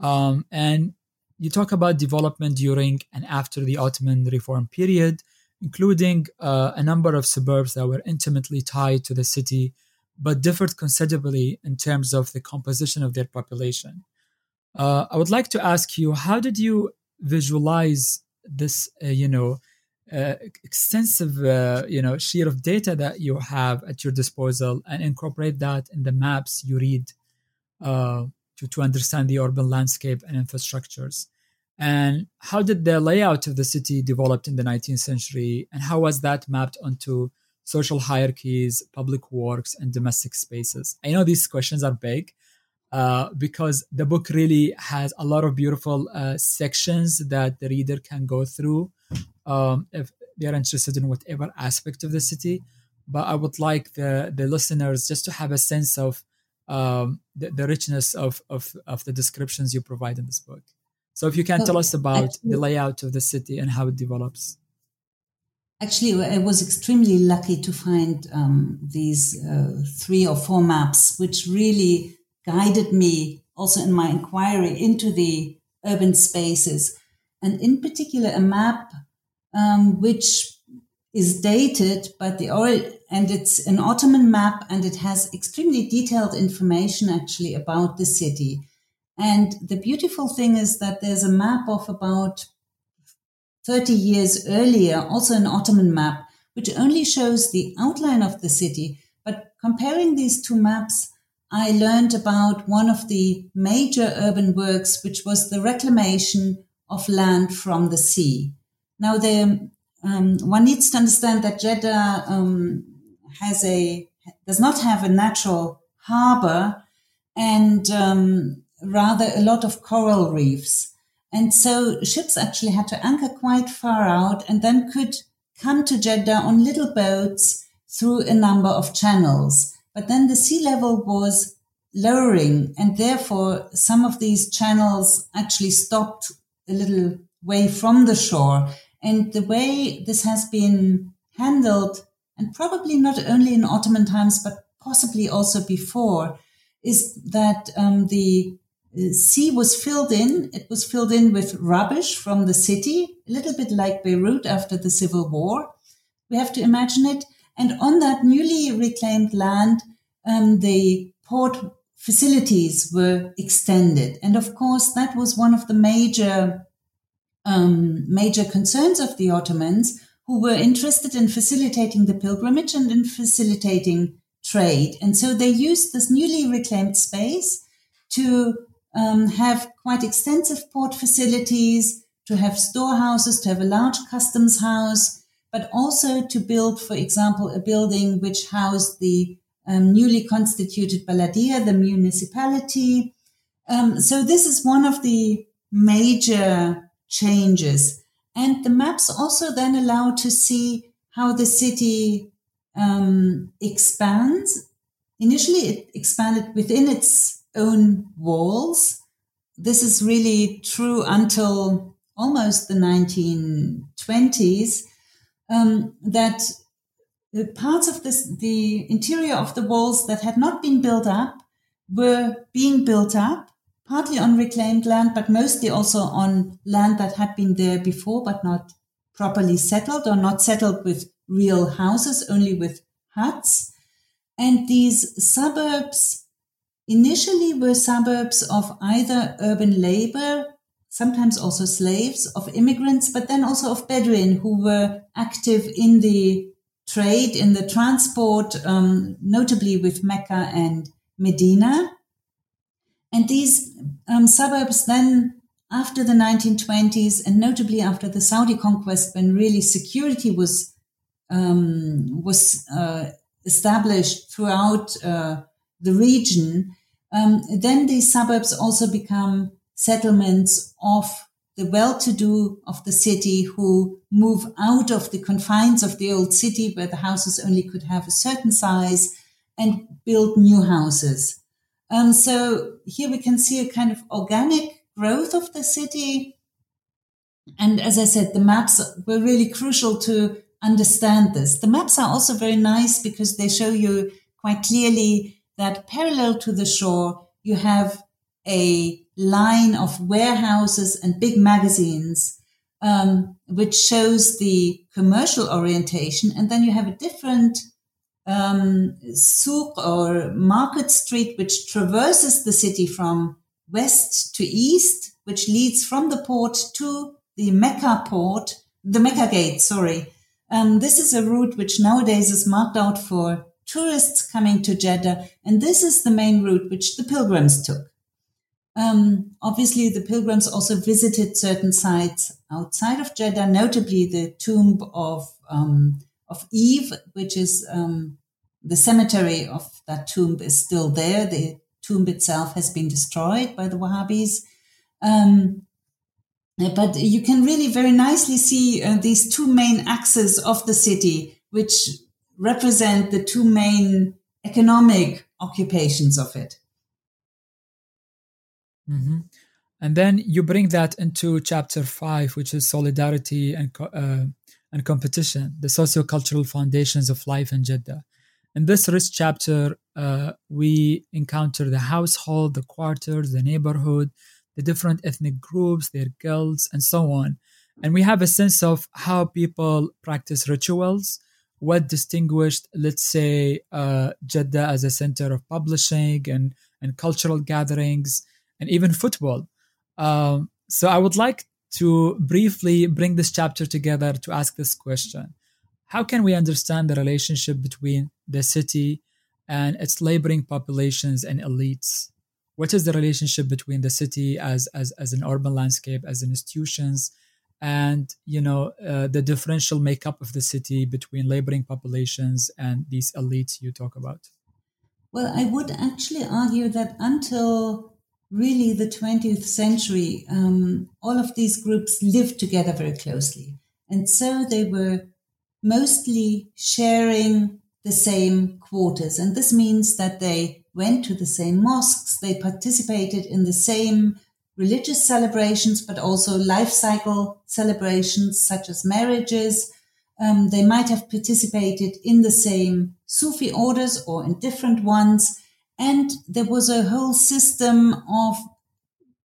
Um, and you talk about development during and after the Ottoman reform period, including uh, a number of suburbs that were intimately tied to the city but differed considerably in terms of the composition of their population. Uh, I would like to ask you, how did you visualize this, uh, you know, uh, extensive, uh, you know, sheet of data that you have at your disposal and incorporate that in the maps you read uh, to, to understand the urban landscape and infrastructures. And how did the layout of the city develop in the 19th century? And how was that mapped onto social hierarchies, public works, and domestic spaces? I know these questions are big uh, because the book really has a lot of beautiful uh, sections that the reader can go through um, if they're interested in whatever aspect of the city. But I would like the, the listeners just to have a sense of um, the, the richness of, of, of the descriptions you provide in this book. So if you can so tell us about actually, the layout of the city and how it develops. Actually, I was extremely lucky to find um, these uh, three or four maps, which really guided me also in my inquiry into the urban spaces. And in particular, a map um, which is dated, but the oil, and it's an Ottoman map and it has extremely detailed information actually about the city. And the beautiful thing is that there's a map of about 30 years earlier, also an Ottoman map, which only shows the outline of the city. But comparing these two maps, I learned about one of the major urban works, which was the reclamation of land from the sea. Now, the, um, one needs to understand that Jeddah um, has a does not have a natural harbor, and um, rather a lot of coral reefs. And so ships actually had to anchor quite far out and then could come to Jeddah on little boats through a number of channels. But then the sea level was lowering and therefore some of these channels actually stopped a little way from the shore. And the way this has been handled, and probably not only in Ottoman times, but possibly also before, is that um, the sea was filled in. It was filled in with rubbish from the city, a little bit like Beirut after the civil war. We have to imagine it. And on that newly reclaimed land, um, the port facilities were extended. And of course, that was one of the major, um, major concerns of the Ottomans who were interested in facilitating the pilgrimage and in facilitating trade. And so they used this newly reclaimed space to um, have quite extensive port facilities, to have storehouses, to have a large customs house, but also to build, for example, a building which housed the um, newly constituted Baladia, the municipality, Um, so this is one of the major changes. And the maps also then allow to see how the city um, expands. Initially, it expanded within its own walls. This is really true until almost the 1920s. Um, that the parts of this, the interior of the walls that had not been built up were being built up, partly on reclaimed land, but mostly also on land that had been there before, but not properly settled or not settled with real houses, only with huts. And these suburbs initially were suburbs of either urban labor, sometimes also slaves, of immigrants, but then also of Bedouin who were active in the trade, in the transport, um, notably with Mecca and Medina. And these um, suburbs then, after the 1920s, and notably after the Saudi conquest, when really security was um, was uh, established throughout uh, the region, um, then these suburbs also become settlements of the well-to-do of the city who move out of the confines of the old city where the houses only could have a certain size and build new houses. Um, so here we can see a kind of organic growth of the city. And as I said, the maps were really crucial to understand this. The maps are also very nice because they show you quite clearly that parallel to the shore, you have a line of warehouses and big magazines, um, which shows the commercial orientation. And then you have a different um, souk or market street, which traverses the city from west to east, which leads from the port to the Mecca port, the Mecca gate, sorry. Um, this is a route which nowadays is marked out for tourists coming to Jeddah. And this is the main route which the pilgrims took. Um, obviously, the pilgrims also visited certain sites outside of Jeddah, notably the tomb of um, of Eve, which is um, the cemetery of that tomb is still there. The tomb itself has been destroyed by the Wahhabis. Um, but you can really very nicely see uh, these two main axes of the city, which represent the two main economic occupations of it. Mm-hmm. And then you bring that into chapter five, which is solidarity and uh, and competition, the socio-cultural foundations of life in Jeddah. In this rich chapter, uh, we encounter the household, the quarters, the neighborhood, the different ethnic groups, their guilds, and so on. And we have a sense of how people practice rituals, what distinguished, let's say, uh, Jeddah as a center of publishing and, and cultural gatherings, and even football. Um, so I would like to briefly bring this chapter together to ask this question How can we understand the relationship between the city and its laboring populations and elites? What is the relationship between the city as, as, as an urban landscape, as institutions, and you know uh, the differential makeup of the city between laboring populations and these elites you talk about? Well, I would actually argue that until really the 20th century, um, all of these groups lived together very closely. And so they were mostly sharing the same quarters. And this means that they went to the same mosques, they participated in the same religious celebrations, but also life cycle celebrations such as marriages. Um, they might have participated in the same Sufi orders or in different ones. And there was a whole system of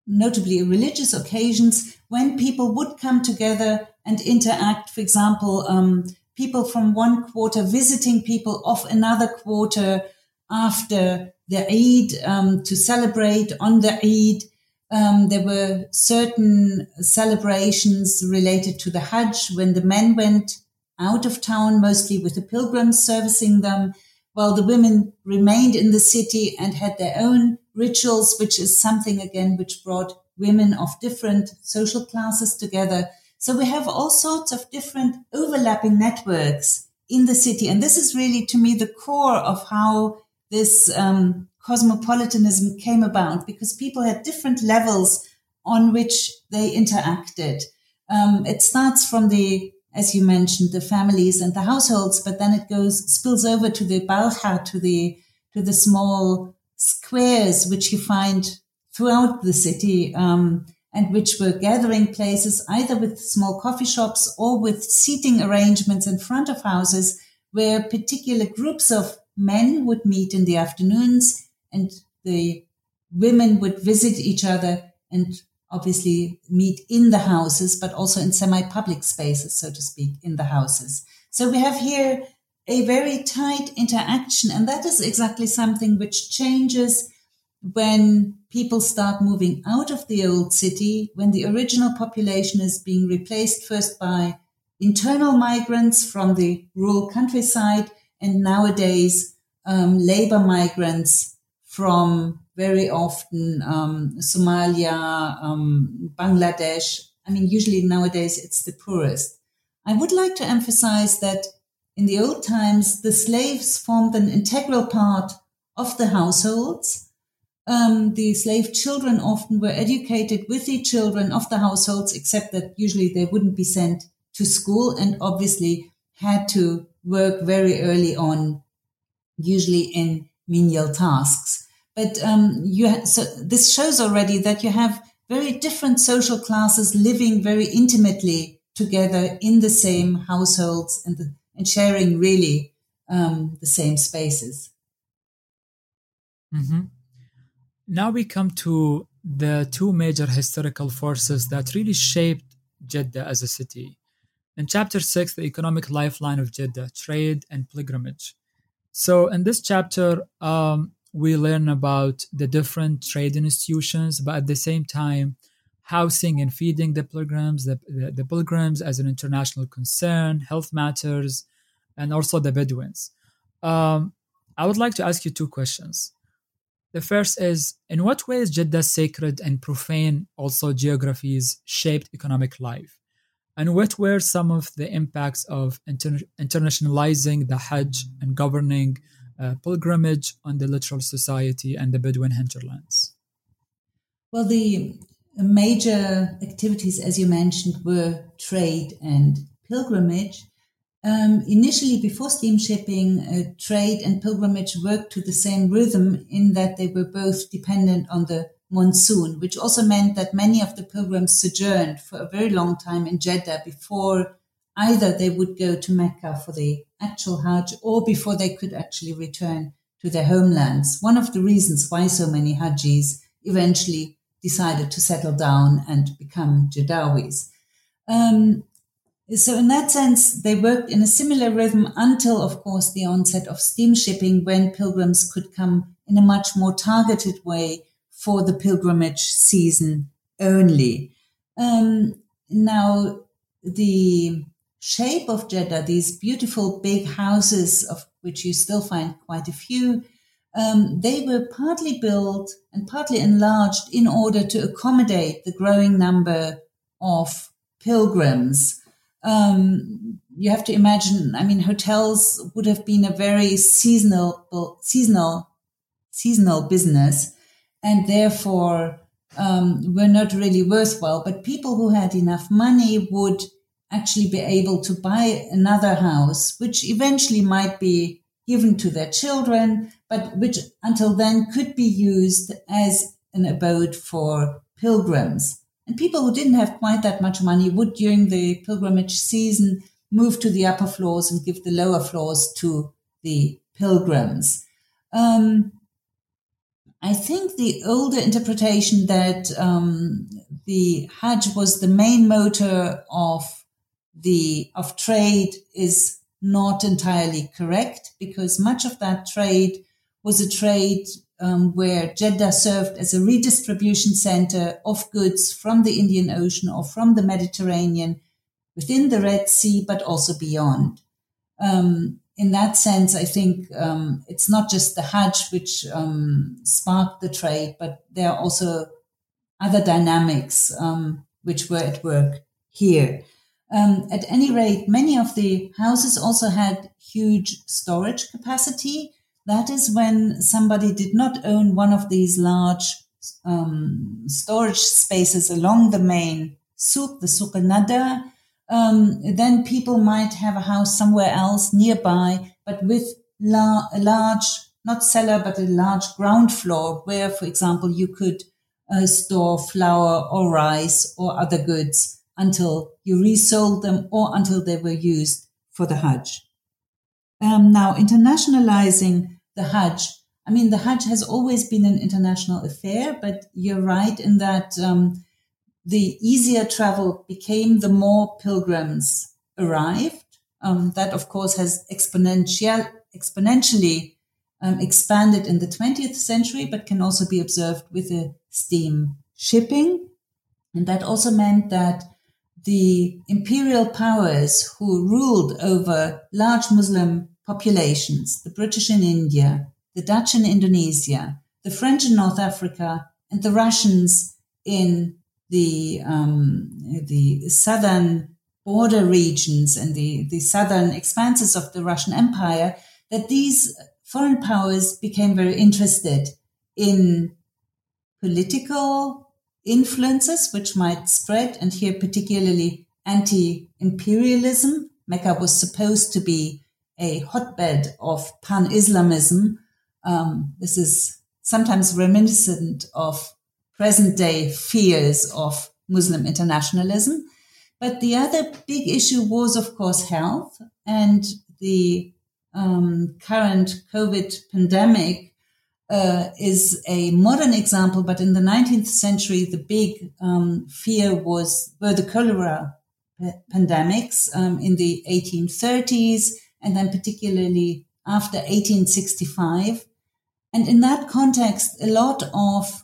notably religious occasions when people would come together and interact. For example, um, people from one quarter visiting people of another quarter after the Eid um, to celebrate on the Eid. Um, there were certain celebrations related to the Hajj when the men went out of town, mostly with the pilgrims servicing them while the women remained in the city and had their own rituals, which is something again which brought women of different social classes together. So we have all sorts of different overlapping networks in the city. And this is really to me the core of how this um, cosmopolitanism came about because people had different levels on which they interacted. Um, it starts from the, as you mentioned, the families and the households, but then it goes spills over to the balcha, to the to the small squares which you find throughout the city, um, and which were gathering places either with small coffee shops or with seating arrangements in front of houses where particular groups of men would meet in the afternoons and the women would visit each other and obviously meet in the houses, but also in semi-public spaces, so to speak, in the houses. So we have here a very tight interaction. And that is exactly something which changes when people start moving out of the old city, when the original population is being replaced first by internal migrants from the rural countryside, and nowadays um, labor migrants from very often um, Somalia, um, Bangladesh. I mean, usually nowadays it's the poorest. I would like to emphasize that in the old times, the slaves formed an integral part of the households. Um, the slave children often were educated with the children of the households, except that usually they wouldn't be sent to school and obviously had to work very early on, usually in menial tasks. But um, you ha- so this shows already that you have very different social classes living very intimately together in the same households and, the, and sharing really um, the same spaces. Mm-hmm. Now we come to the two major historical forces that really shaped Jeddah as a city. In chapter 6, the economic lifeline of Jeddah, trade and pilgrimage. So, in this chapter, um, we learn about the different trade institutions, but at the same time, housing and feeding the pilgrims, the, the, the, pilgrims as an international concern, health matters, and also the Bedouins. Um, I would like to ask you two questions. The first is In what ways Jeddah's sacred and profane also geographies shaped economic life? And what were some of the impacts of inter- internationalizing the Hajj and governing pilgrimage on the littoral society and the Bedouin hinterlands? Well, the major activities, as you mentioned, were trade and pilgrimage. Um, initially, before steamshipping, uh, trade and pilgrimage worked to the same rhythm in that they were both dependent on the monsoon, which also meant that many of the pilgrims sojourned for a very long time in Jeddah before either they would go to Mecca for the actual Hajj or before they could actually return to their homelands. One of the reasons why so many Hajis eventually decided to settle down and become Jadawis. Um, so in that sense, they worked in a similar rhythm until, of course, the onset of steamshipping when pilgrims could come in a much more targeted way for the pilgrimage season only. Um, now, the shape of Jeddah, these beautiful big houses, of which you still find quite a few, um, they were partly built and partly enlarged in order to accommodate the growing number of pilgrims. Um, you have to imagine, I mean, hotels would have been a very seasonal, seasonal, seasonal business, and therefore um, were not really worthwhile. But people who had enough money would actually be able to buy another house, which eventually might be given to their children, but which until then could be used as an abode for pilgrims. And people who didn't have quite that much money would, during the pilgrimage season, move to the upper floors and give the lower floors to the pilgrims. Um, I think the older interpretation that um, the Hajj was the main motor of the of trade is not entirely correct because much of that trade was a trade um, where Jeddah served as a redistribution center of goods from the Indian Ocean or from the Mediterranean within the Red Sea, but also beyond. Um, in that sense, I think um, it's not just the Hajj which um, sparked the trade, but there are also other dynamics um, which were at work here. Um, at any rate, many of the houses also had huge storage capacity. that is when somebody did not own one of these large um, storage spaces along the main souk, the souk. Um, then people might have a house somewhere else nearby, but with la- a large, not cellar, but a large ground floor where, for example, you could uh, store flour or rice or other goods until you resold them or until they were used for the Hajj. Um, now, internationalizing the Hajj. I mean, the Hajj has always been an international affair, but you're right in that um, the easier travel became the more pilgrims arrived. Um, that, of course, has exponential, exponentially um, expanded in the 20th century, but can also be observed with the steam shipping. And that also meant that the imperial powers who ruled over large Muslim populations, the British in India, the Dutch in Indonesia, the French in North Africa, and the Russians in the, um, the southern border regions and the, the southern expanses of the Russian Empire, that these foreign powers became very interested in political influences which might spread, and here particularly anti-imperialism. Mecca was supposed to be a hotbed of pan-Islamism. Um, this is sometimes reminiscent of present day fears of Muslim internationalism. But the other big issue was, of course, health and the um, current COVID pandemic uh, is a modern example, but in the 19th century, the big um, fear was were the cholera pandemics um, in the 1830s, and then particularly after 1865. And in that context, a lot of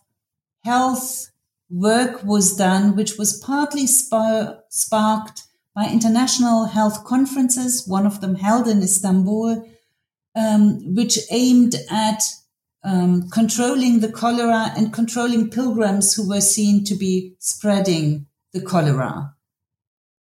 health work was done, which was partly sp- sparked by international health conferences, one of them held in Istanbul, um, which aimed at um, controlling the cholera and controlling pilgrims who were seen to be spreading the cholera.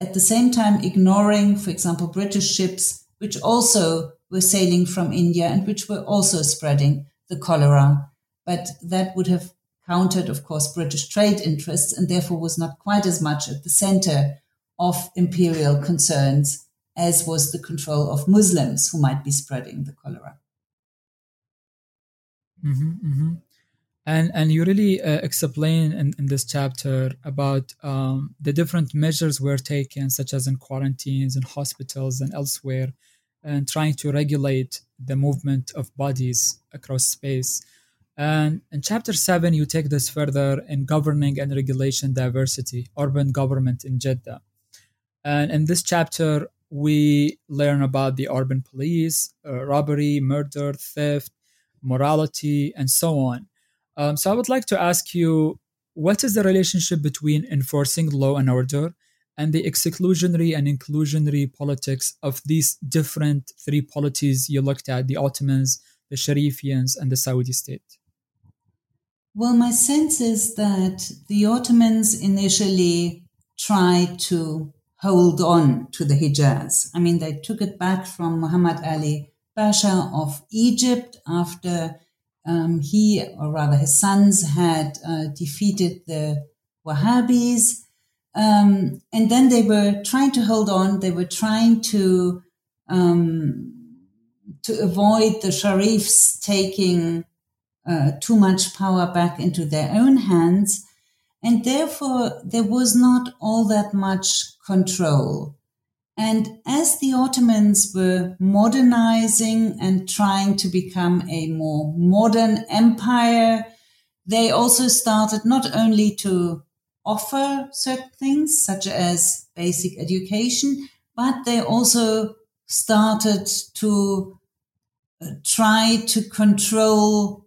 At the same time, ignoring, for example, British ships, which also were sailing from India and which were also spreading the cholera. But that would have countered, of course, British trade interests and therefore was not quite as much at the center of imperial concerns as was the control of Muslims who might be spreading the cholera. Mm-hmm, mm-hmm. And and you really uh, explain in, in this chapter about um, the different measures were taken, such as in quarantines, in hospitals, and elsewhere, and trying to regulate the movement of bodies across space. And in chapter seven, you take this further in governing and regulation diversity, urban government in Jeddah. And in this chapter, we learn about the urban police, uh, robbery, murder, theft, morality, and so on. Um, so I would like to ask you what is the relationship between enforcing law and order and the exclusionary and inclusionary politics of these different three polities you looked at the Ottomans, the Sharifians, and the Saudi state? Well, my sense is that the Ottomans initially tried to hold on to the Hijaz. I mean, they took it back from Muhammad Ali Pasha of Egypt after um, he, or rather his sons, had uh, defeated the Wahhabis. Um, and then they were trying to hold on. They were trying to um, to avoid the Sharifs taking uh, too much power back into their own hands, and therefore there was not all that much control. And as the Ottomans were modernizing and trying to become a more modern empire, they also started not only to offer certain things, such as basic education, but they also started to uh, try to control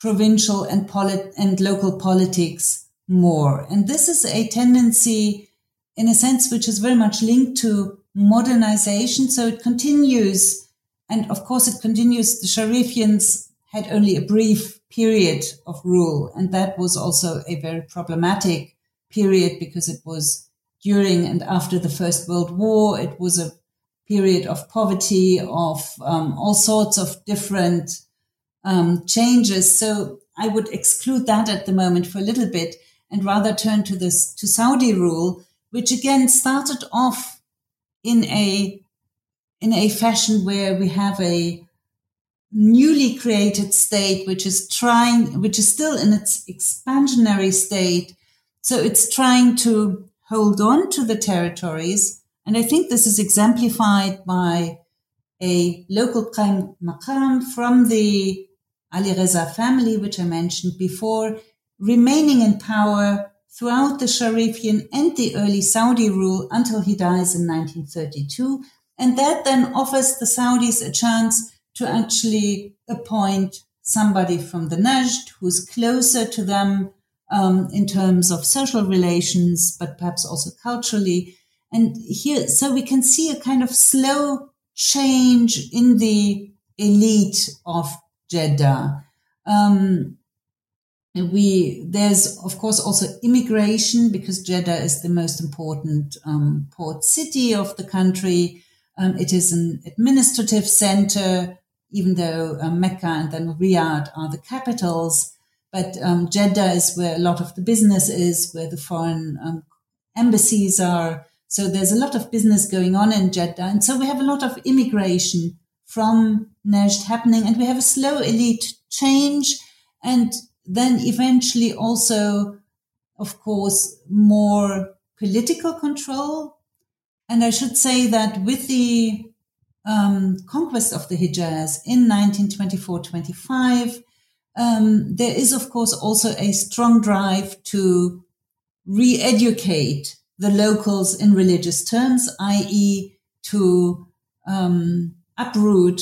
provincial and, polit- and local politics more. And this is a tendency in a sense which is very much linked to modernization. So it continues. And of course, it continues. The Sharifians had only a brief period of rule. And that was also a very problematic period because it was during and after the First World War. It was a period of poverty, of um, all sorts of different um, changes. So I would exclude that at the moment for a little bit and rather turn to this to Saudi rule, which again started off in a in a fashion where we have a newly created state which is trying which is still in its expansionary state. So it's trying to hold on to the territories. And i think this is exemplified by a local qaimmaqam from the Alireza family which i mentioned before remaining in power throughout the Sharifian and the early Saudi rule until he dies in 1932. And that then offers the Saudis a chance to actually appoint somebody from the Najd who's closer to them um, in terms of social relations, but perhaps also culturally. And here, so we can see a kind of slow change in the elite of Jeddah. Um, we there's of course also immigration because Jeddah is the most important um, port city of the country. Um, it is an administrative center, even though um, Mecca and then Riyadh are the capitals. But um, Jeddah is where a lot of the business is, where the foreign um, embassies are. So there's a lot of business going on in Jeddah, and so we have a lot of immigration from Najd happening, and we have a slow elite change and then eventually also, of course, more political control. And I should say that with the um, conquest of the Hijaz in 1924-25, um, there is, of course, also a strong drive to re-educate the locals in religious terms, i.e., to um, uproot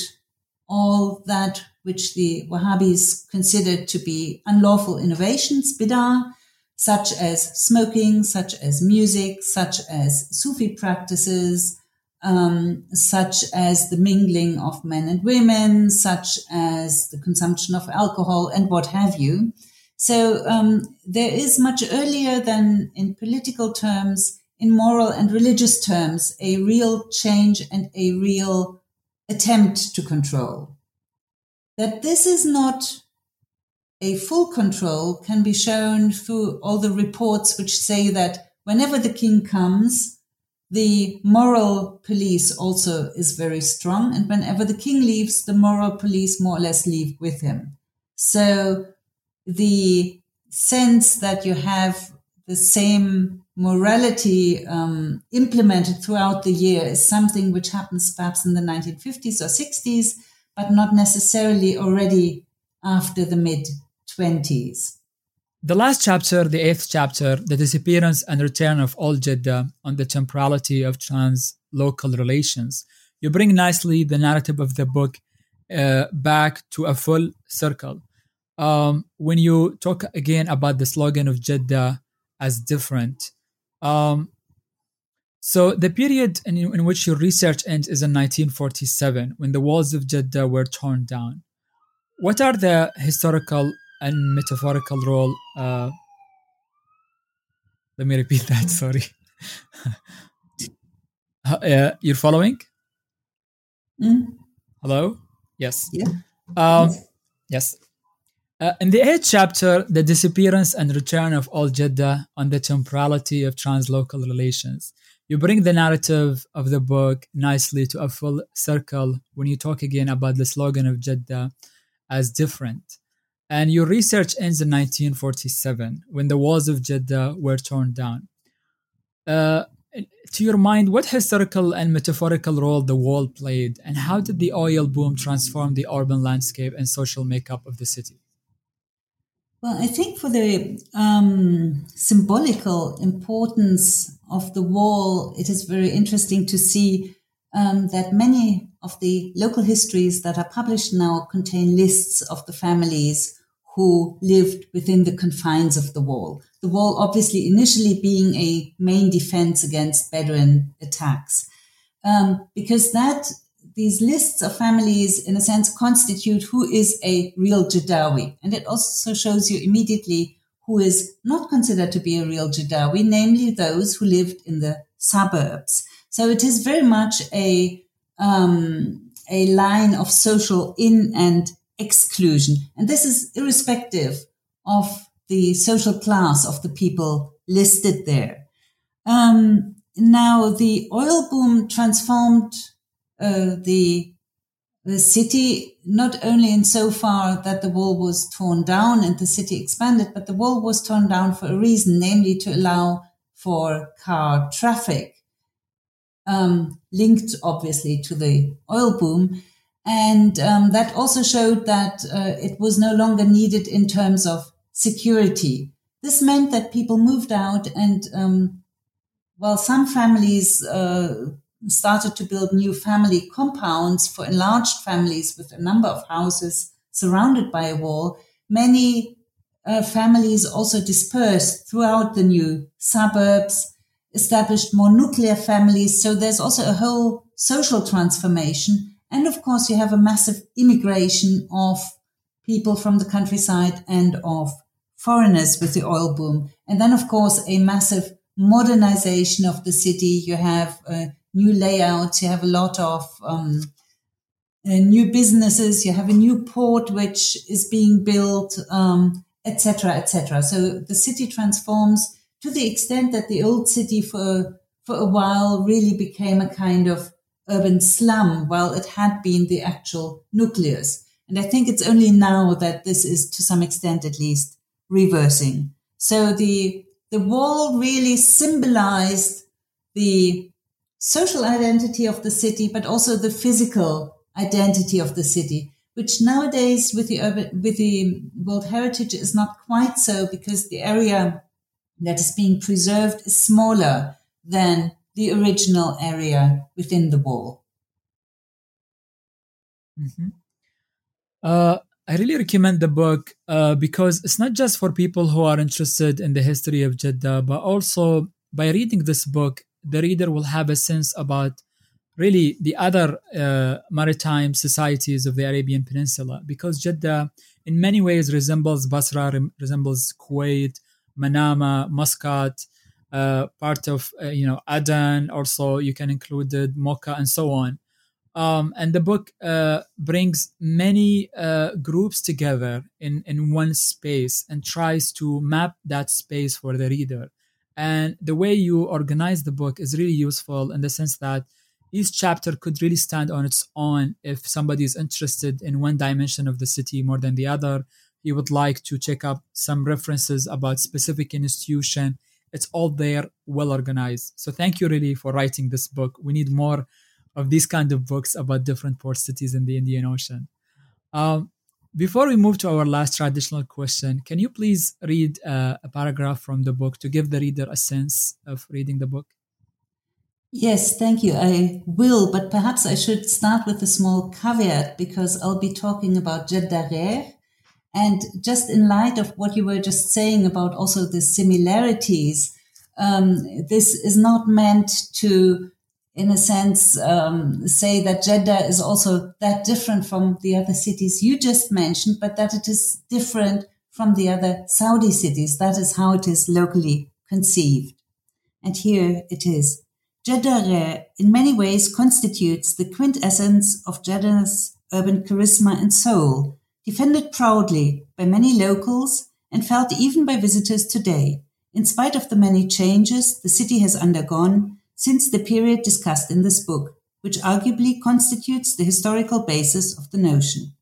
all that which the Wahhabis considered to be unlawful innovations, bid'ah, such as smoking, such as music, such as Sufi practices, um, such as the mingling of men and women, such as the consumption of alcohol, and what have you. So um, there is much earlier than in political terms, in moral and religious terms, a real change and a real attempt to control that this is not a full control can be shown through all the reports which say that whenever the king comes, the moral police also is very strong. And whenever the king leaves, the moral police more or less leave with him. So the sense that you have the same morality um, implemented throughout the year is something which happens perhaps in the 1950s or 60s but not necessarily already after the mid 20s. The last chapter, the eighth chapter, the disappearance and return of Old Jeddah on the temporality of trans-local relations, you bring nicely the narrative of the book uh, back to a full circle. Um, when you talk again about the slogan of Jeddah as different, um, so the period in, in which your research ends is in 1947, when the walls of Jeddah were torn down. What are the historical and metaphorical role? Uh, let me repeat that. Sorry. uh, you're following? Mm. Hello. Yes. Yeah. Um, yes. yes. Uh, in the eighth chapter, the disappearance and return of Old Jeddah on the temporality of translocal relations you bring the narrative of the book nicely to a full circle when you talk again about the slogan of Jeddah as different. And your research ends in 1947 when the walls of Jeddah were torn down. Uh, to your mind, what historical and metaphorical role the wall played, and how did the oil boom transform the urban landscape and social makeup of the city? Well, I think for the um, symbolical importance of the wall, it is very interesting to see um, that many of the local histories that are published now contain lists of the families who lived within the confines of the wall. The wall, obviously, initially being a main defense against Bedouin attacks. Um, because that these lists of families, in a sense, constitute who is a real Jadawi. And it also shows you immediately who is not considered to be a real Jadawi, namely those who lived in the suburbs. So it is very much a um, a line of social in and exclusion. And this is irrespective of the social class of the people listed there. Um, now, the oil boom transformed uh, the the city not only in so far that the wall was torn down and the city expanded, but the wall was torn down for a reason, namely to allow for car traffic, um, linked obviously to the oil boom. And um, that also showed that uh, it was no longer needed in terms of security. This meant that people moved out and, um, well, some families uh, started to build new family compounds for enlarged families with a number of houses surrounded by a wall. Many uh, families also dispersed throughout the new suburbs, established more nuclear families. So there's also a whole social transformation. And of course, you have a massive immigration of people from the countryside and of foreigners with the oil boom. And then, of course, a massive modernization of the city. You have uh, new layouts. You have a lot of um, uh, new businesses. You have a new port which is being built, etc., um, etc. Et so the city transforms to the extent that the old city for for a while really became a kind of urban slum, while it had been the actual nucleus. And I think it's only now that this is, to some extent at least, reversing. So the the wall really symbolized the social identity of the city, but also the physical identity of the city, which nowadays with the urban, with the World Heritage is not quite so because the area that is being preserved is smaller than the original area within the wall. Mm-hmm. Uh, I really recommend the book uh, because it's not just for people who are interested in the history of Jeddah, but also by reading this book, the reader will have a sense about really the other uh, maritime societies of the Arabian Peninsula because Jeddah in many ways resembles Basra, resembles Kuwait, Manama, Muscat, uh, part of uh, you know Aden. Also, you can include it, Mocha, and so on. Um, and the book uh, brings many uh, groups together in in one space and tries to map that space for the reader. And the way you organize the book is really useful in the sense that each chapter could really stand on its own if somebody is interested in one dimension of the city more than the other. You would like to check up some references about specific institution. It's all there, well organized. So thank you really for writing this book. We need more of these kind of books about different port cities in the Indian Ocean. Um, before we move to our last traditional question, can you please read uh, a paragraph from the book to give the reader a sense of reading the book? Yes, thank you. I will, but perhaps I should start with a small caveat because I'll be talking about jet Jeddah And just in light of what you were just saying about also the similarities, um, this is not meant to in a sense, um, say that Jeddah is also that different from the other cities you just mentioned, but that it is different from the other Saudi cities. That is how it is locally conceived. And here it is. Jeddah in many ways constitutes the quintessence of Jeddah's urban charisma and soul, defended proudly by many locals and felt even by visitors today. In spite of the many changes the city has undergone, since the period discussed in this book, which arguably constitutes the historical basis of the notion.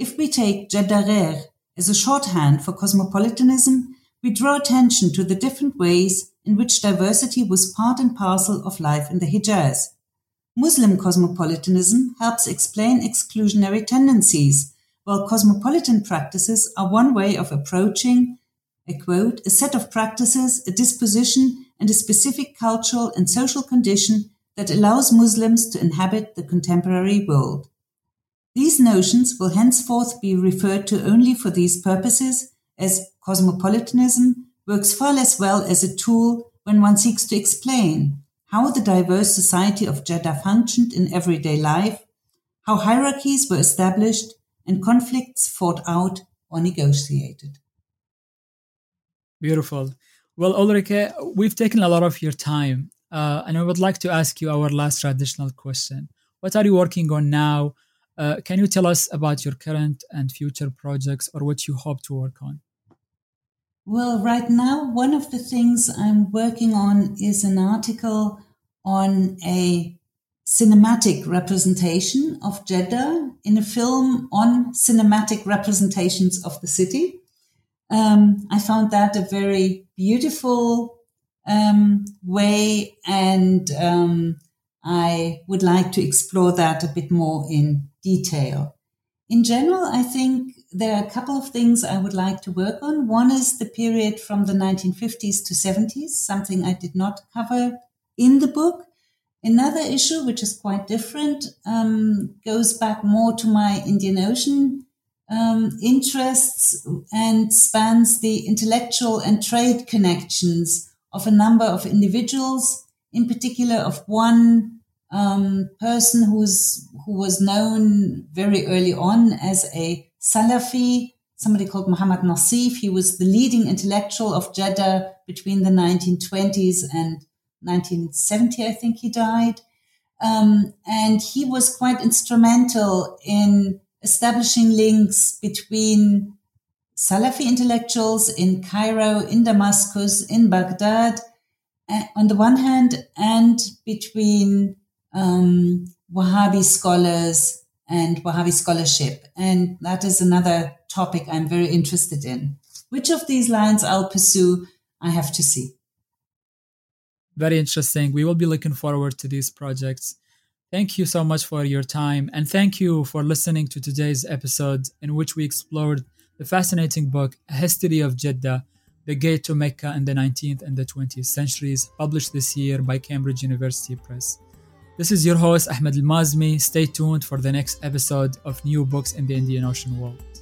If we take Jeddah ghair as a shorthand for cosmopolitanism, we draw attention to the different ways in which diversity was part and parcel of life in the Hijaz. Muslim cosmopolitanism helps explain exclusionary tendencies, while cosmopolitan practices are one way of approaching, a quote, a set of practices, a disposition, and a specific cultural and social condition that allows Muslims to inhabit the contemporary world. These notions will henceforth be referred to only for these purposes, as cosmopolitanism works far less well as a tool when one seeks to explain how the diverse society of Jeddah functioned in everyday life, how hierarchies were established, and conflicts fought out or negotiated. Beautiful. Well, Ulrike, we've taken a lot of your time, uh, and I would like to ask you our last traditional question. What are you working on now? Uh, can you tell us about your current and future projects or what you hope to work on? Well, right now, one of the things I'm working on is an article on a cinematic representation of Jeddah in a film on cinematic representations of the city. Um, I found that a very beautiful um, way, and um, I would like to explore that a bit more in detail. In general, I think there are a couple of things I would like to work on. One is the period from the 1950s to 70s, something I did not cover in the book. Another issue, which is quite different, um, goes back more to my Indian Ocean um, interests and spans the intellectual and trade connections of a number of individuals, in particular of one um, person who's who was known very early on as a Salafi, somebody called Muhammad Nasif. He was the leading intellectual of Jeddah between the 1920s and 1970, I think he died. Um, and he was quite instrumental in establishing links between Salafi intellectuals in Cairo, in Damascus, in Baghdad, uh, on the one hand, and between um, Wahhabi scholars and Wahhabi scholarship. And that is another topic I'm very interested in. Which of these lines I'll pursue, I have to see. Very interesting. We will be looking forward to these projects. Thank you so much for your time, and thank you for listening to today's episode in which we explored the fascinating book, A History of Jeddah The Gate to Mecca in the 19th and the 20th Centuries, published this year by Cambridge University Press. This is your host, Ahmed Al Mazmi. Stay tuned for the next episode of New Books in the Indian Ocean World.